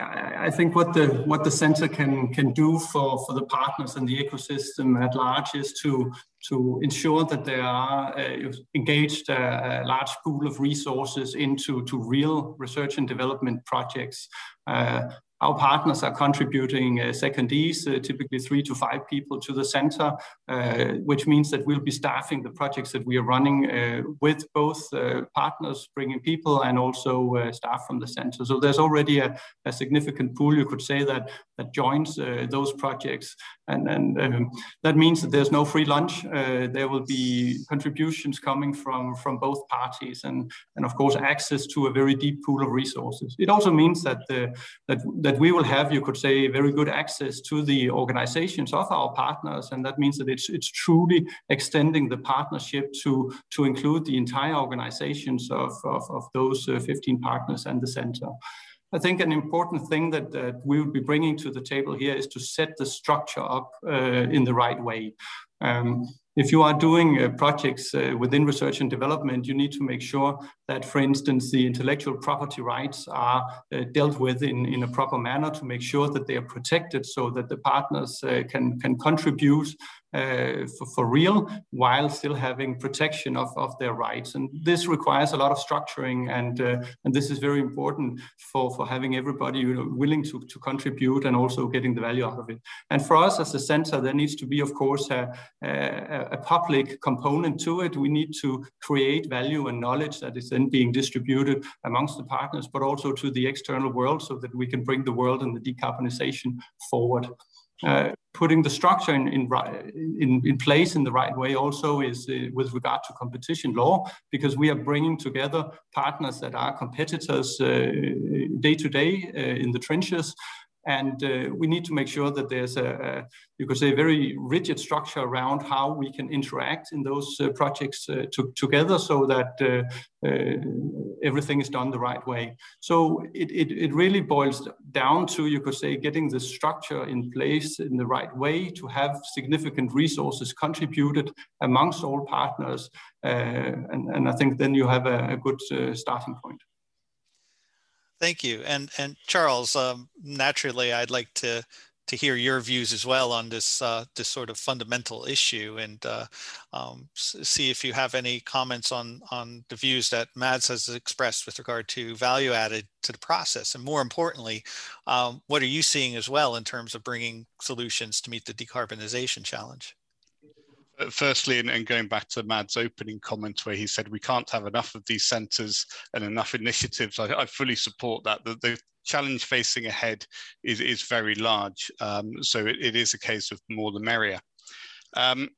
I think what the what the center can can do for for the partners and the ecosystem at large is to to ensure that there are uh, engaged a large pool of resources into to real research and development projects. Uh, our partners are contributing uh, secondees, uh, typically three to five people to the center, uh, which means that we'll be staffing the projects that we are running uh, with both uh, partners bringing people and also uh, staff from the center. So there's already a, a significant pool, you could say, that, that joins those projects. And, and um, that means that there's no free lunch. there will be contributions coming from, from both parties and, and, of course, access to a very deep pool of resources. It also means that, the, that that we will have, you could say, very good access to the organizations of our partners. And that means that it's, it's truly extending the partnership to, to include the entire organizations of, of, of those uh, 15 partners and the center. I think an important thing that, that we will be bringing to the table here is to set the structure up uh, in the right way. Um, if you are doing uh, projects uh, within research and development, you need to make sure that, for instance, the intellectual property rights are uh, dealt with in, in a proper manner to make sure that they are protected so that the partners uh, can, can contribute for, for real while still having protection of, of their rights. And this requires a lot of structuring and, uh, and this is very important for, for having everybody you know, willing to, to contribute and also getting the value out of it. And for us as a center, there needs to be, of course, a, a, a public component to it. We need to create value and knowledge that is then being distributed amongst the partners, but also to the external world so that we can bring the world and the decarbonization forward. Uh, putting the structure in, in, in, in, place in the right way also is uh, with regard to competition law, because we are bringing together partners that are competitors uh, day to day uh, in the trenches and uh, we need to make sure that there's a, a, you could say, very rigid structure around how we can interact in those uh, projects uh, to, together so that uh, uh, everything is done the right way. So it, it, it, really boils down to, you could say, getting the structure in place in the right way to have significant resources contributed amongst all partners. Uh, and, and I think then you have a, a good starting point. Thank you. And and Charles, um, naturally, I'd like to to hear your views as well on this uh, this sort of fundamental issue, and uh, um, see if you have any comments on on the views that Mads has expressed with regard to value added to the process, and more importantly, um, what are you seeing as well in terms of bringing solutions to meet the decarbonization challenge? Uh, firstly, and, and, going back to Mads' opening comment where he said we can't have enough of these centres and enough initiatives, I, I fully support that. The, the, challenge facing ahead is, is very large. Um, so it, it is a case of more the merrier. Um,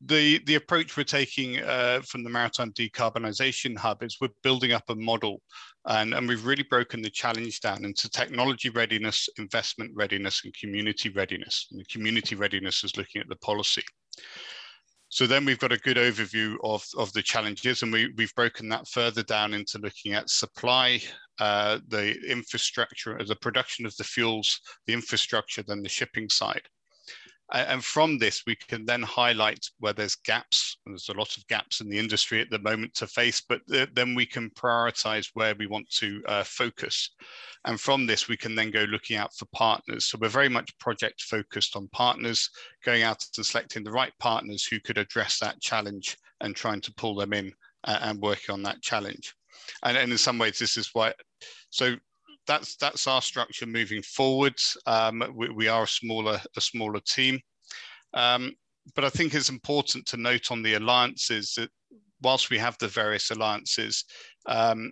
the, the approach we're taking uh, from the Maritime Decarbonisation Hub is we're building up a model and, and we've really broken the challenge down into technology readiness, investment readiness, and community readiness. And the community readiness is looking at the policy. So then we've got a good overview of, of the challenges and we, we've broken that further down into looking at supply, uh, the infrastructure, the production of the fuels, the infrastructure, then the shipping side. And from this, we can then highlight where there's gaps. There's a lot of gaps in the industry at the moment to face, but then we can prioritize where we want to uh, focus. And from this, we can then go looking out for partners. So we're very much project focused on partners, going out and selecting the right partners who could address that challenge and trying to pull them in uh, and working on that challenge. And, and in some ways, this is why. So that's that's our structure moving forward. Um, we, we, are a smaller a smaller team, um, but I think it's important to note on the alliances that whilst we have the various alliances, um,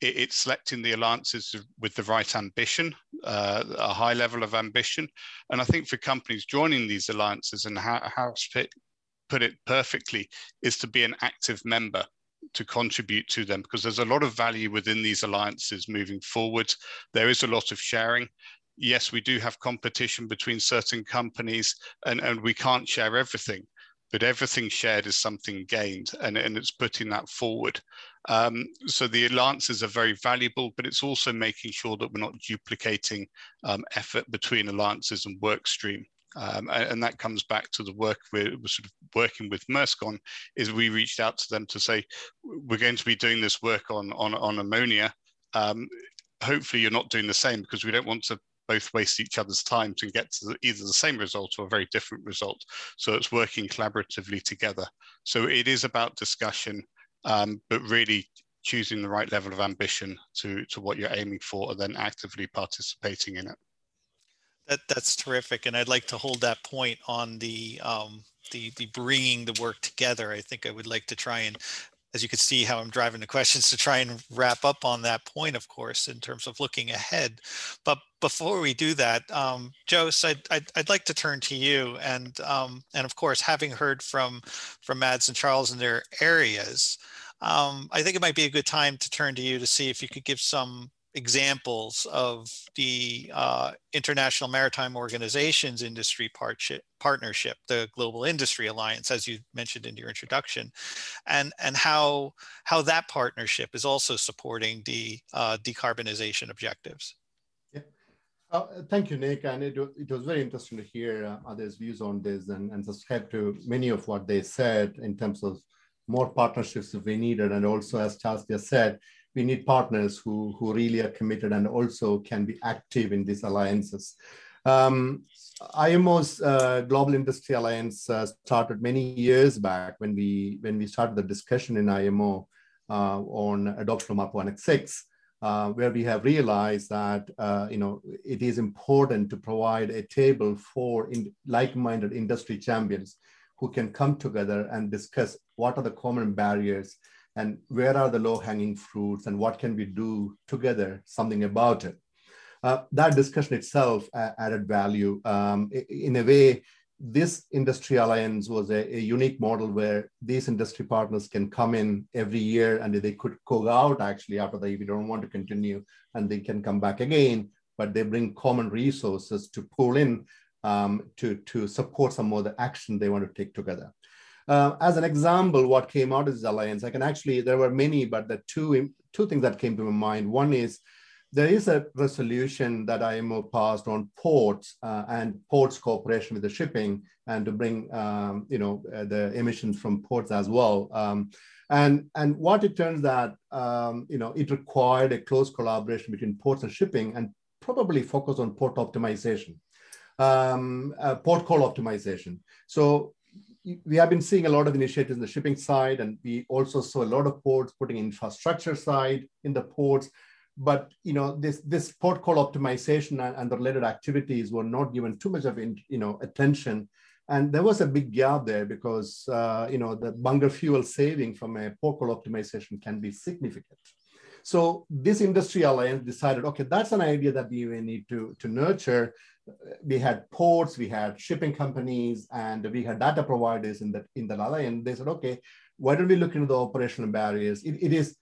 it, it's selecting the alliances with the right ambition, uh, a high level of ambition, and I think for companies joining these alliances and how, how put it perfectly is to be an active member to contribute to them because there's a lot of value within these alliances moving forward. There is a lot of sharing. yes, we do have competition between certain companies and, and we can't share everything, but everything shared is something gained and, and it's putting that forward. Um, so the alliances are very valuable, but it's also making sure that we're not duplicating um, effort between alliances and work stream. Um, and, that comes back to the work we're, we're, sort of working with Maersk on, is we reached out to them to say, we're going to be doing this work on, on, on ammonia. Um, hopefully you're not doing the same because we don't want to both waste each other's time to get to either the same result or a very different result. So it's working collaboratively together. So it is about discussion, um, but really choosing the right level of ambition to, to what you're aiming for and then actively participating in it. That, that's terrific. And I'd like to hold that point on the, um, the, the bringing the work together. I think I would like to try and as you can see how I'm driving the questions to try and wrap up on that point, of course, in terms of looking ahead. But before we do that, um, Jose, I'd, I'd, I'd, like to turn to you. And, um, and of course, having heard from, from Mads and Charles in their areas, um, I think it might be a good time to turn to you to see if you could give some examples of the uh, International Maritime Organizations Industry Partnership, the Global Industry Alliance, as you mentioned in your introduction, and, and how, how that partnership is also supporting the uh, decarbonization objectives. Yeah. Uh, thank you, Nick. And it, it was very interesting to hear uh, others' views on this and, and subscribe to many of what they said in terms of more partnerships if we needed. And also, as Charles just said, we need partners who, who really are committed and also can be active in these alliances. Um, IMO's uh, Global Industry Alliance uh, started many years back when we when we started the discussion in IMO uh, on adoption of MAP1X, uh, where we have realized that uh, you know it is important to provide a table for in, like-minded industry champions who can come together and discuss what are the common barriers and where are the low hanging fruits and what can we do together, something about it. Uh, that discussion itself uh, added value. Um, in a way, this industry alliance was a, a, unique model where these industry partners can come in every year and they could go out actually after they we don't want to continue and they can come back again, but they bring common resources to pull in um, to, to support some of the action they want to take together. Uh, as an example, what came out of this alliance, I can actually, there were many, but the two, two things that came to my mind. One is there is a resolution that IMO passed on ports uh, and ports cooperation with the shipping and to bring, um, you know, uh, the emissions from ports as well. Um, and, and what it turns that, um, you know, it required a close collaboration between ports and shipping and probably focus on port optimization, um, uh, port call optimization. So we have been seeing a lot of initiatives in the shipping side, and we also saw a lot of ports putting infrastructure side in the ports. But you know, this this port call optimization and, and the related activities were not given too much of you know attention, and there was a big gap there because uh, you know the bunker fuel saving from a port call optimization can be significant. So this industry alliance decided, okay, that's an idea that we need to, to nurture we had ports, we had shipping companies, and we had data providers in that in the alliance. They said, okay, why don't we look into the operational barriers? It, it is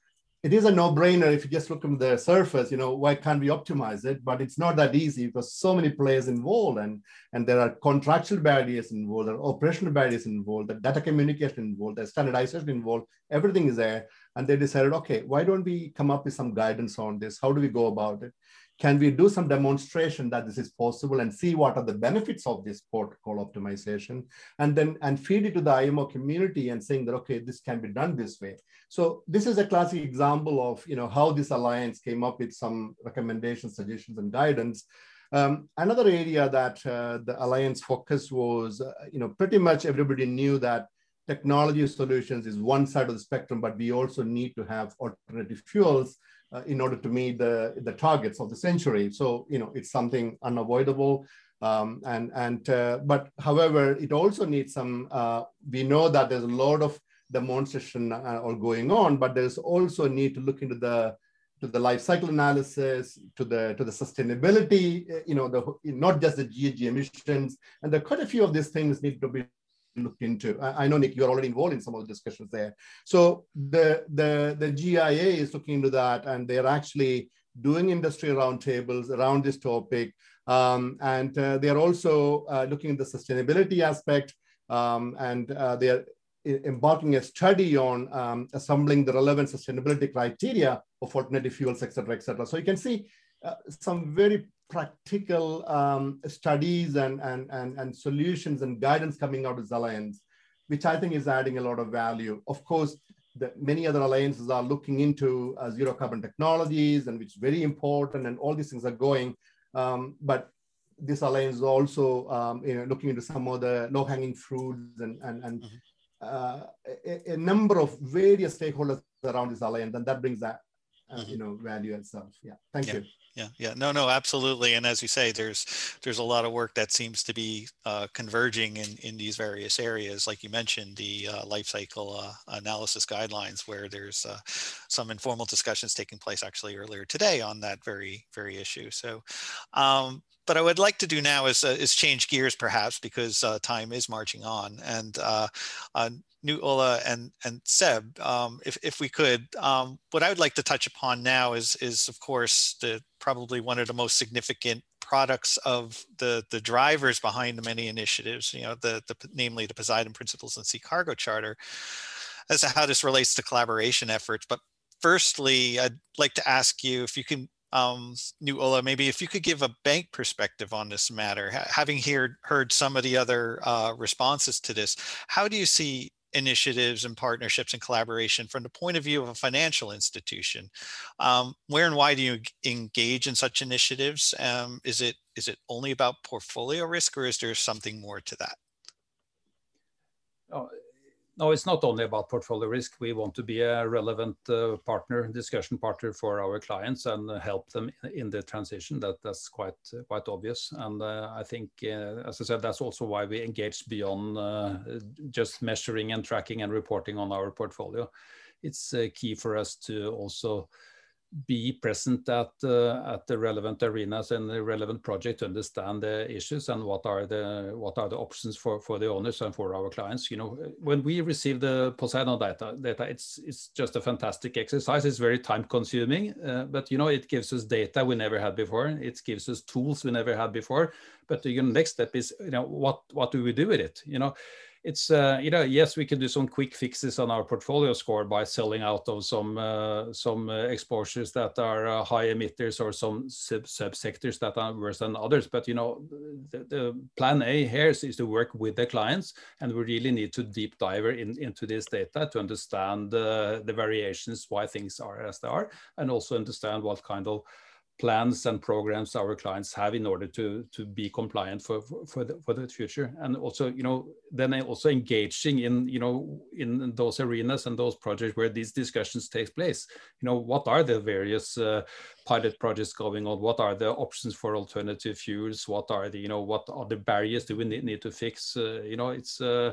it is a no-brainer if you just look at the surface, you know, why can't we optimize it? But it's not that easy because so many players involved and, and there are contractual barriers involved, there are operational barriers involved, the data communication involved, the standardization involved, everything is there. And they decided, okay, why don't we come up with some guidance on this? How do we go about it? Can we do some demonstration that this is possible and see what are the benefits of this call optimization and then and feed it to the IMO community and saying that, okay, this can be done this way. So this is a classic example of you know, how this alliance came up with some recommendations, suggestions, and guidance. Um, another area that uh, the alliance focus was, uh, you know, pretty much everybody knew that technology solutions is one side of the spectrum, but we also need to have alternative fuels uh, in order to meet the, the targets of the century. So, you know, it's something unavoidable. Um, and, and uh, but however, it also needs some, uh, we know that there's a lot of demonstration uh, all going on, but there's also a need to look into the, to the life cycle analysis, to the to the sustainability, uh, you know, the not just the GHG emissions, and there are quite a few of these things need to be looked into. I, I, know Nick, you're already involved in some of the discussions there. So the the the GIA is looking into that, and they're actually doing industry roundtables around this topic. Um, and uh, they are also uh, looking at the sustainability aspect, um, and uh, they are embarking a study on um, assembling the relevant sustainability criteria of alternative fuels, et cetera, et cetera. So you can see uh, some very practical um, studies and, and, and, and solutions and guidance coming out of this alliance, which I think is adding a lot of value. Of course, the, many other alliances are looking into uh, zero carbon technologies and which is very important and all these things are going. Um, but this alliance is also um, you know, looking into some of the low hanging fruits and, and, and mm-hmm. uh, a, a, number of various stakeholders around this alliance, and that brings that uh, mm-hmm. you know value itself. Yeah, thank yeah. you yeah yeah no no absolutely and as you say there's there's a lot of work that seems to be uh, converging in in these various areas like you mentioned the uh, life cycle uh, analysis guidelines where there's uh, some informal discussions taking place actually earlier today on that very very issue so um, but I would like to do now is, uh, is change gears perhaps because uh, time is marching on and uh, uh Knut Ola and and Seb, um, if if we could, um, what I would like to touch upon now is is of course the probably one of the most significant products of the the drivers behind the many initiatives. You know, the the namely the Poseidon Principles and Sea Cargo Charter, as to how this relates to collaboration efforts. But firstly, I'd like to ask you if you can um, Ola, maybe if you could give a bank perspective on this matter, having heard, heard some of the other uh, responses to this, how do you see initiatives and partnerships and collaboration from the point of view of a financial institution. Um, where and why do you engage in such initiatives? Um, is it is it only about portfolio risk, or is there something more to that? Oh, no, it's not only about portfolio risk. We want to be a relevant uh, partner, discussion partner for our clients and help them in the transition. That that's quite quite obvious. And uh, I think, uh, as I said, that's also why we engage beyond just measuring and tracking and reporting on our portfolio. It's key for us to also be present at uh, at the relevant arenas and the relevant project to understand the issues and what are the what are the options for for the owners and for our clients. You know when we receive the poseidon data data it's it's just a fantastic exercise. It's very time consuming uh, but you know it gives us data we never had before. It gives us tools we never had before. But the next step is you know what what do we do with it? You know it's uh, you know yes we can do some quick fixes on our portfolio score by selling out of some uh, some uh, exposures that are high emitters or some sub subsectors that are worse than others. But you know the, the, plan a here is, is to work with the clients and we really need to deep dive in, into this data to understand the variations why things are as they are and also understand what kind of plans and programs our clients have in order to to be compliant for for the, for the future. And also you know then also engaging in you know in those arenas and those projects where these discussions take place. You know what are the various uh, pilot projects going on? What are the options for alternative fuels? What are the you know what are the barriers do we need, need to fix? Uh, you know it's uh,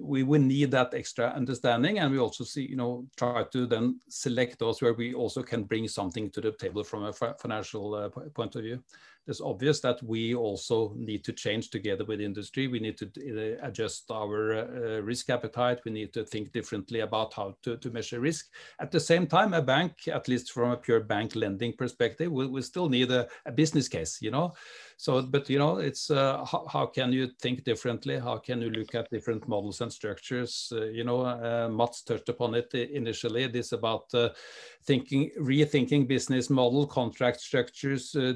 we will need that extra understanding and we also see you know try to then select those where we also can bring something to the table from a financial uh, point of view it's obvious that we also need to change together with industry. We need to uh, adjust our uh, risk appetite. We need to think differently about how to, to measure risk. At the same time, a bank, at least from a pure bank lending perspective, will still need a, a, business case, you know? So, but you know, it's uh, how, how, can you think differently? How can you look at different models and structures? Uh, you know, uh, Mads touched upon it initially. It is about uh, thinking, rethinking business model, contract structures, uh,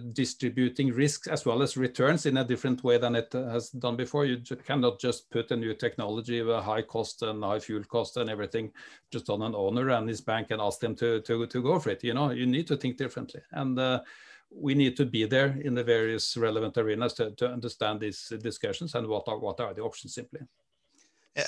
risks as well as returns in a different way than it has done before. You cannot just put a new technology with a high cost and high fuel cost and everything just on an owner and his bank and ask them to, to, to go for it. You know, you need to think differently. And uh, we need to be there in the various relevant arenas to, to understand these discussions and what are, what are the options simply.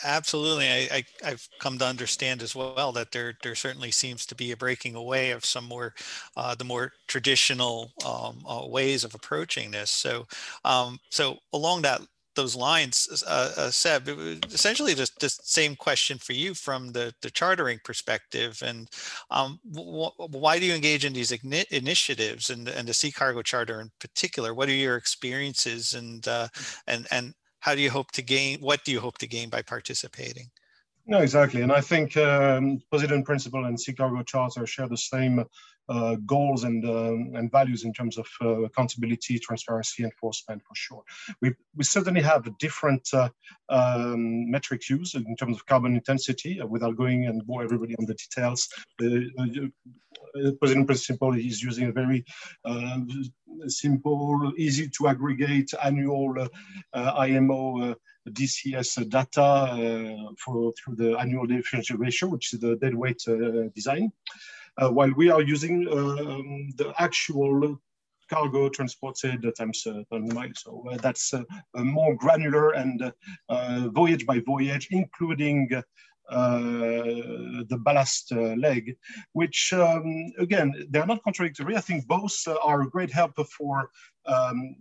Absolutely, I, I have come to understand as well that there there certainly seems to be a breaking away of some more uh, the more traditional um, uh, ways of approaching this. So um, so along that those lines, uh, uh, Seb, essentially the, the same question for you from the, the chartering perspective. And um, why do you engage in these initiatives and, and the Sea Cargo Charter in particular? What are your experiences and uh, and and how do you hope to gain what do you hope to gain by participating? No exactly. And i think um, Poseidon principle and Sea Cargo Charter share the same uh, goals and um, and values in terms of uh, accountability, transparency, enforcement for sure. We we certainly have a different uh, um, metrics used in terms of carbon intensity. Uh, without going and bore everybody on the details, uh, Poseidon Principle is using a very simple, easy to aggregate annual IMO. DCS data uh, for through the annual efficiency ratio, which is the deadweight uh, design, uh, while we are using um, the actual cargo transported times uh, per mile. So uh, that's uh, more granular and voyage by voyage, including uh, the ballast uh, leg, which um, again, they're not contradictory. I think both are a great help for um,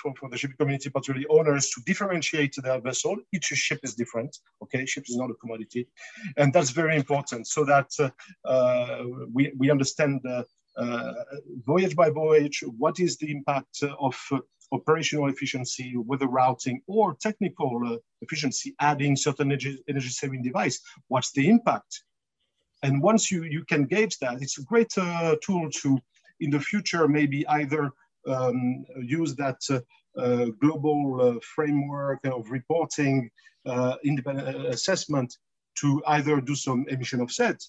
for, the shipping community, particularly owners, to differentiate their vessel. Each ship is different. Okay, ship is not a commodity, and that's very important so that uh, uh, we we understand. Uh, voyage by voyage, what is the impact of operational efficiency with the routing or technical efficiency, adding certain energy, energy saving device, what's the impact? And once you, you can gauge that, it's a great uh, tool to, in the future, maybe either um, use that uh, uh, global uh, framework of reporting independent assessment to either do some emission offset,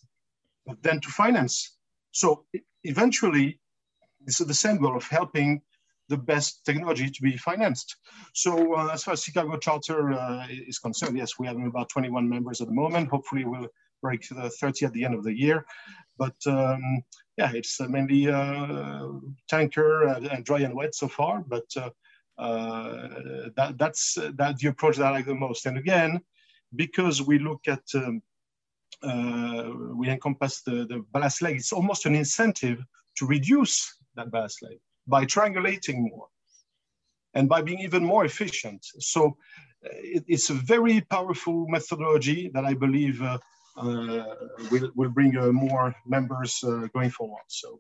but then to finance. So eventually, it's the same goal of helping the best technology to be financed. So uh, as far as Sea Cargo Charter uh, is concerned, yes, we have about 21 members at the moment. Hopefully we'll break the 30 at the end of the year. But um, yeah, it's mainly uh, tanker and dry and wet so far, but uh, uh, that, that's that the approach that I like the most. And again, because we look at um, we encompass the, the ballast leg, it's almost an incentive to reduce that ballast leg by triangulating more and by being even more efficient. So it, it's a very powerful methodology that I believe uh, will, will bring uh, more members uh, going forward. So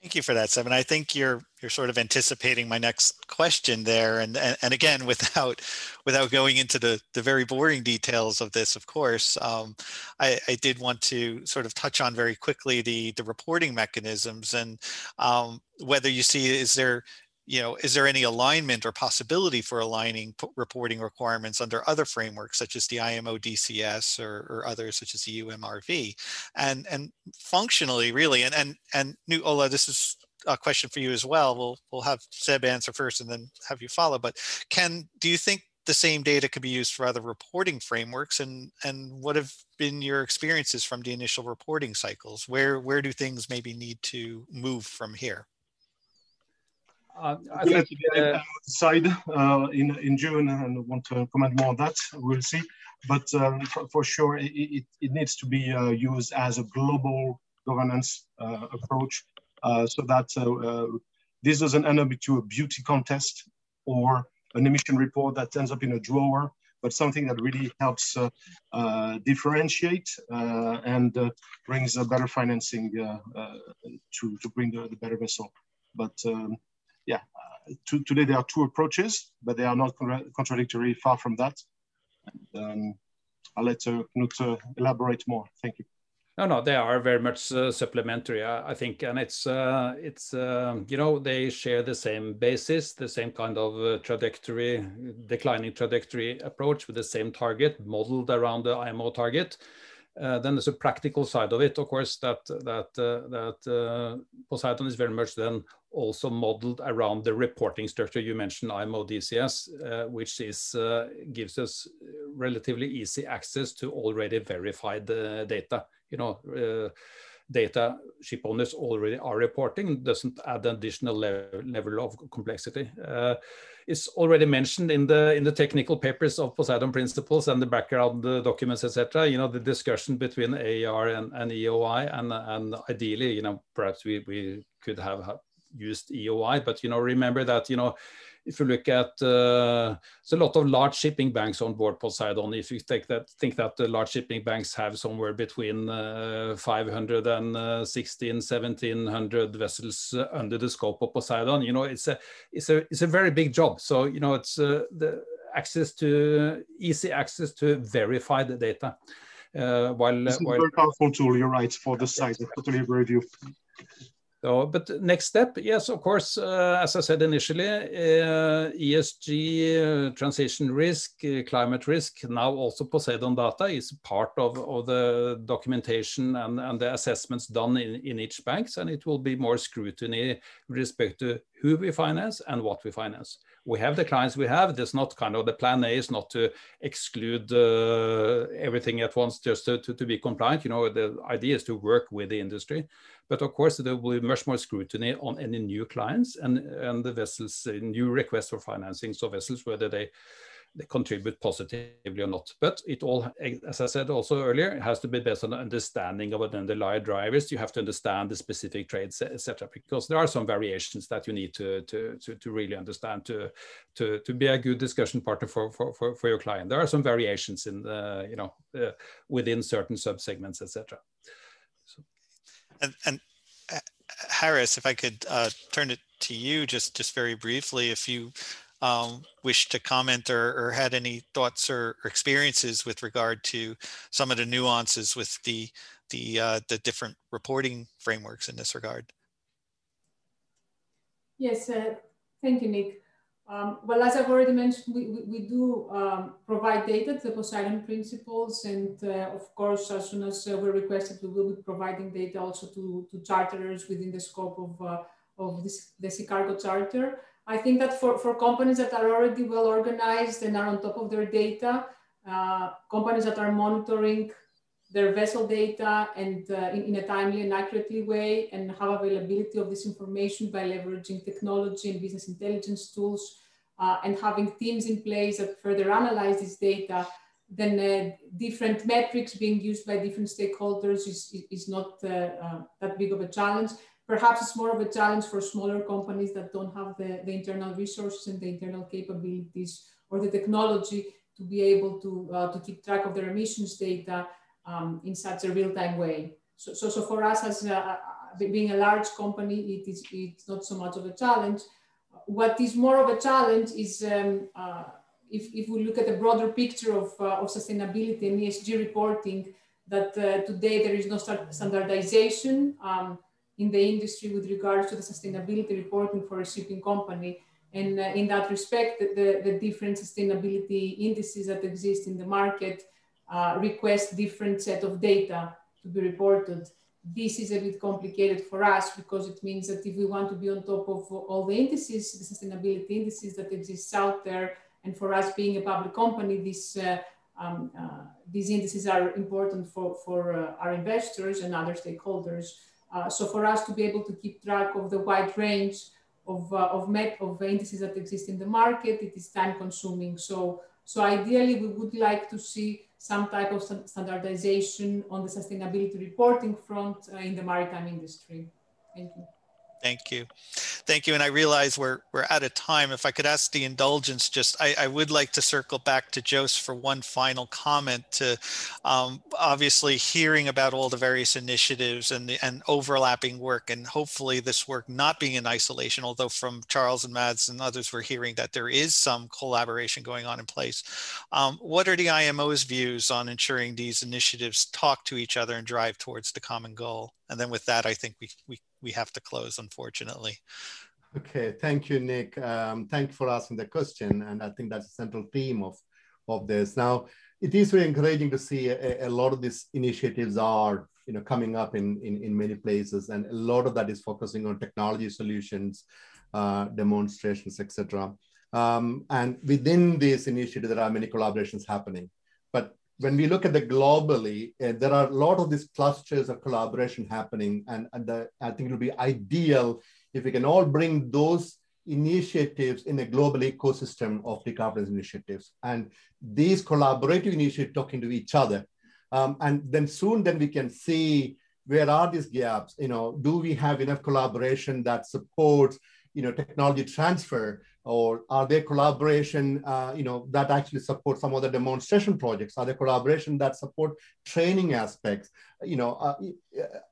Thank you for that, Seven. I think you're you're sort of anticipating my next question there, and and, and again, without without going into the the very boring details of this, of course, um, I, I did want to sort of touch on very quickly the the reporting mechanisms and um, whether you see is there you know, is there any alignment or possibility for aligning reporting requirements under other frameworks such as the IMO DCS or, or others such as the EU MRV? And and functionally, really, and and and Knut Ola, this is a question for you as well. We'll we'll have Seb answer first and then have you follow. But can do you think the same data could be used for other reporting frameworks and and what have been your experiences from the initial reporting cycles where where do things maybe need to move from here uh, I think, uh, side uh, in in June, and want to comment more on that. We'll see, but um, for, for, sure, it, it, it, needs to be uh, used as a global governance uh, approach, uh, so that this doesn't end up into a beauty contest or an emission report that ends up in a drawer, but something that really helps differentiate and brings a better financing to to bring the, the better vessel. But um, yeah, to, today there are two approaches, but they are not contradictory, far from that. And, um, I'll let uh, Knut uh, elaborate more. Thank you. No, no, they are very much uh, supplementary, I, I, think, and it's uh, it's uh, you know they share the same basis, the same kind of uh, trajectory, declining trajectory approach with the same target modeled around the IMO target. Uh, then there's a practical side of it, of course, that that that Poseidon is very much then also modeled around the reporting structure you mentioned, IMO DCS, uh, which is uh, gives us relatively easy access to already verified data. You know data ship owners already are reporting doesn't add an additional level, level of complexity. Uh, it's already mentioned in the in the technical papers of Poseidon principles and the background documents, etc. You know the discussion between AER and, and EEOI, and and ideally, you know, perhaps we we could have used EEOI, but you know, remember that you know if you look at uh, there's a lot of large shipping banks on board Poseidon. If you take that, think that the large shipping banks have somewhere between uh, 500 and uh, 16, 1700 vessels uh, under the scope of Poseidon, you know, it's a it's a it's a very big job. So you know, it's uh, the access to easy access to verify the data. Uh, while, it's while, a very powerful tool, you're right, for the site. I totally agree with you. So, but next step, yes, of course, uh, as I said initially, uh, ESG, uh, transition risk, uh, climate risk, now also Poseidon data is part of, of the documentation and, and the assessments done in, in each banks, and it will be more scrutiny with respect to who we finance and what we finance. We have the clients we have. There's not kind of the plan A is not to exclude uh, everything at once just to, to, to be compliant. You know, the idea is to work with the industry. But of course, there will be much more scrutiny on any new clients and, and the vessels, uh, new requests for financing. So vessels, whether they, they contribute positively or not. But it all, as I said also earlier, has to be based on understanding of the underlying drivers. You have to understand the specific trades, etc. Because there are some variations that you need to, to, to, to, really understand to, to, to be a good discussion partner for, for, for, for your client. There are some variations in the, you know, uh, within certain subsegments, etc. And, and uh, Harris, if I could uh, turn it to you just, just very briefly, if you um, wish to comment or, or had any thoughts or, experiences with regard to some of the nuances with the, the, uh, the different reporting frameworks in this regard. Yes, uh, thank you, Nick. Um, well, as I've already mentioned, we, we, we do um, provide data to the Poseidon principles. And uh, of course, as soon as uh, we're requested, we will be providing data also to, to charterers within the scope of, uh, of this, the Sea Cargo Charter. I think that for, for companies that are already well organized and are on top of their data, uh, companies that are monitoring their vessel data and uh, in, in, a timely and accurately way and have availability of this information by leveraging technology and business intelligence tools uh, and having teams in place that further analyze this data, then uh, different metrics being used by different stakeholders is, is not uh, uh, that big of a challenge. Perhaps it's more of a challenge for smaller companies that don't have the, the internal resources and the internal capabilities or the technology to be able to, uh, to keep track of their emissions data um, in such a real-time way. So, so, so for us as a, being a large company, it is it's not so much of a challenge. What is more of a challenge is um, uh, if, if we look at the broader picture of, uh, of sustainability and ESG reporting, that uh, today there is no standardization um, in the industry with regards to the sustainability reporting for a shipping company. And uh, in that respect, the, the different sustainability indices that exist in the market uh, request different set of data to be reported. This is a bit complicated for us because it means that if we want to be on top of all the indices, the sustainability indices that exist out there, and for us being a public company, this, uh, um, uh, these indices are important for, for uh, our investors and other stakeholders. Uh, so for us to be able to keep track of the wide range of, uh, of, met, of indices that exist in the market, it is time consuming. So, so ideally we would like to see some type of standardization on the sustainability reporting front uh, in the maritime industry. Thank you. Thank you. Thank you. And I realize we're, we're out of time. If I could ask the indulgence, just I, I would like to circle back to Jos for one final comment to um, obviously hearing about all the various initiatives and, the, and overlapping work and hopefully this work not being in isolation, although from Charles and Mads and others, we're hearing that there is some collaboration going on in place. Um, what are the IMO's views on ensuring these initiatives talk to each other and drive towards the common goal? And then with that, I think we, we, we have to close, unfortunately. Okay, thank you, Nick. Um, thank you for asking the question. And I think that's a central theme of, of this. Now, it is very encouraging to see a, a lot of these initiatives are you know, coming up in, in, in many places. And a lot of that is focusing on technology solutions, uh, demonstrations, etc. Um, and within this initiative, there are many collaborations happening. But when we look at the globally, uh, there are a lot of these clusters of collaboration happening. And, and the, I think it will be ideal if we can all bring those initiatives in a global ecosystem of decarbonization initiatives. And these collaborative initiatives talking to each other. Um, and then soon then we can see where are these gaps? You know, do we have enough collaboration that supports, you know, technology transfer or are there collaboration, uh, you know, that actually support some of the demonstration projects? Are there collaboration that support training aspects? You know, uh,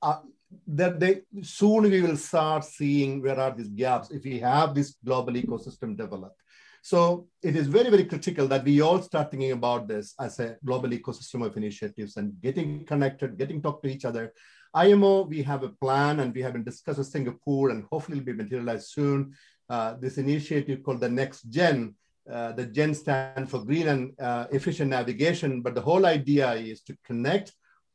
uh, that they soon we will start seeing where are these gaps if we have this global ecosystem developed. So it is very, very critical that we all start thinking about this as a global ecosystem of initiatives and getting connected, getting talk to each other. IMO, we have a plan and we have been discussed with Singapore and hopefully will be materialized soon. Uh, this initiative called the Next Gen, uh, the GEN stand for green and uh, efficient navigation, but the whole idea is to connect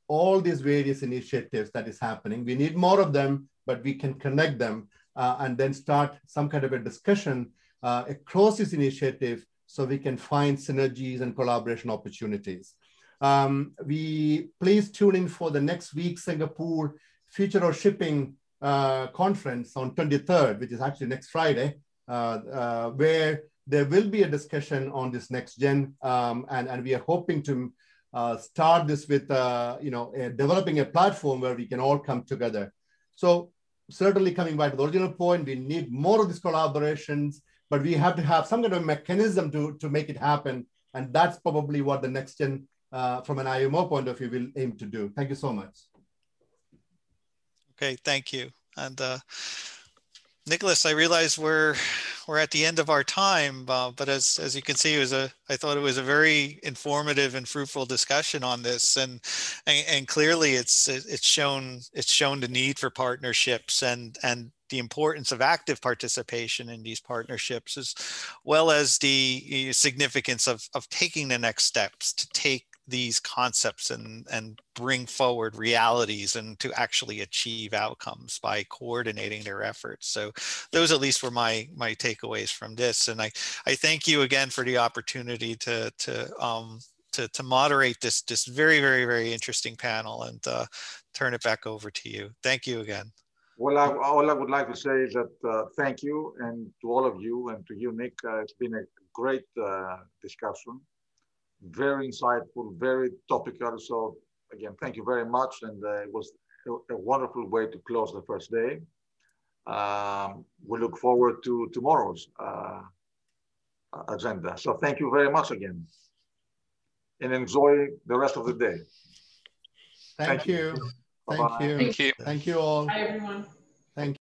all these various initiatives that is happening. We need more of them, but we can connect them uh, and then start some kind of a discussion across this initiative so we can find synergies and collaboration opportunities. Um, we please tune in for the next week Singapore Future of Shipping uh, conference on 23rd, which is actually next Friday, uh, uh, where there will be a discussion on this next gen, um, and, and we are hoping to start this with, you know, developing a platform where we can all come together. So certainly coming back to the original point, we need more of these collaborations but we have to have some kind of mechanism to, to make it happen. And that's probably what the next gen, uh, from an IMO point of view, will aim to do. Thank you so much. Okay, thank you. And uh, Nicholas, I realize we're we're at the end of our time, uh, but as as you can see, it was a I thought it was a very informative and fruitful discussion on this, and and, and clearly it's it's shown it's shown the need for partnerships and and the importance of active participation in these partnerships, as well as the significance of, of taking the next steps to take these concepts and, and bring forward realities and to actually achieve outcomes by coordinating their efforts. So those at least were my my takeaways from this. And I, I thank you again for the opportunity to, to um, to, to moderate this, this very, very, very interesting panel and uh, turn it back over to you. Thank you again. Well, I, all I would like to say is that uh, thank you and to all of you and to you, Nick. Uh, it's been a great uh, discussion, very insightful, very topical. So again, thank you very much. And uh, it was a, a, wonderful way to close the first day. Um, we look forward to tomorrow's uh, agenda. So thank you very much again and enjoy the rest of the day. Thank, thank you. you. Thank you. Thank you. Thank you all. Bye, everyone.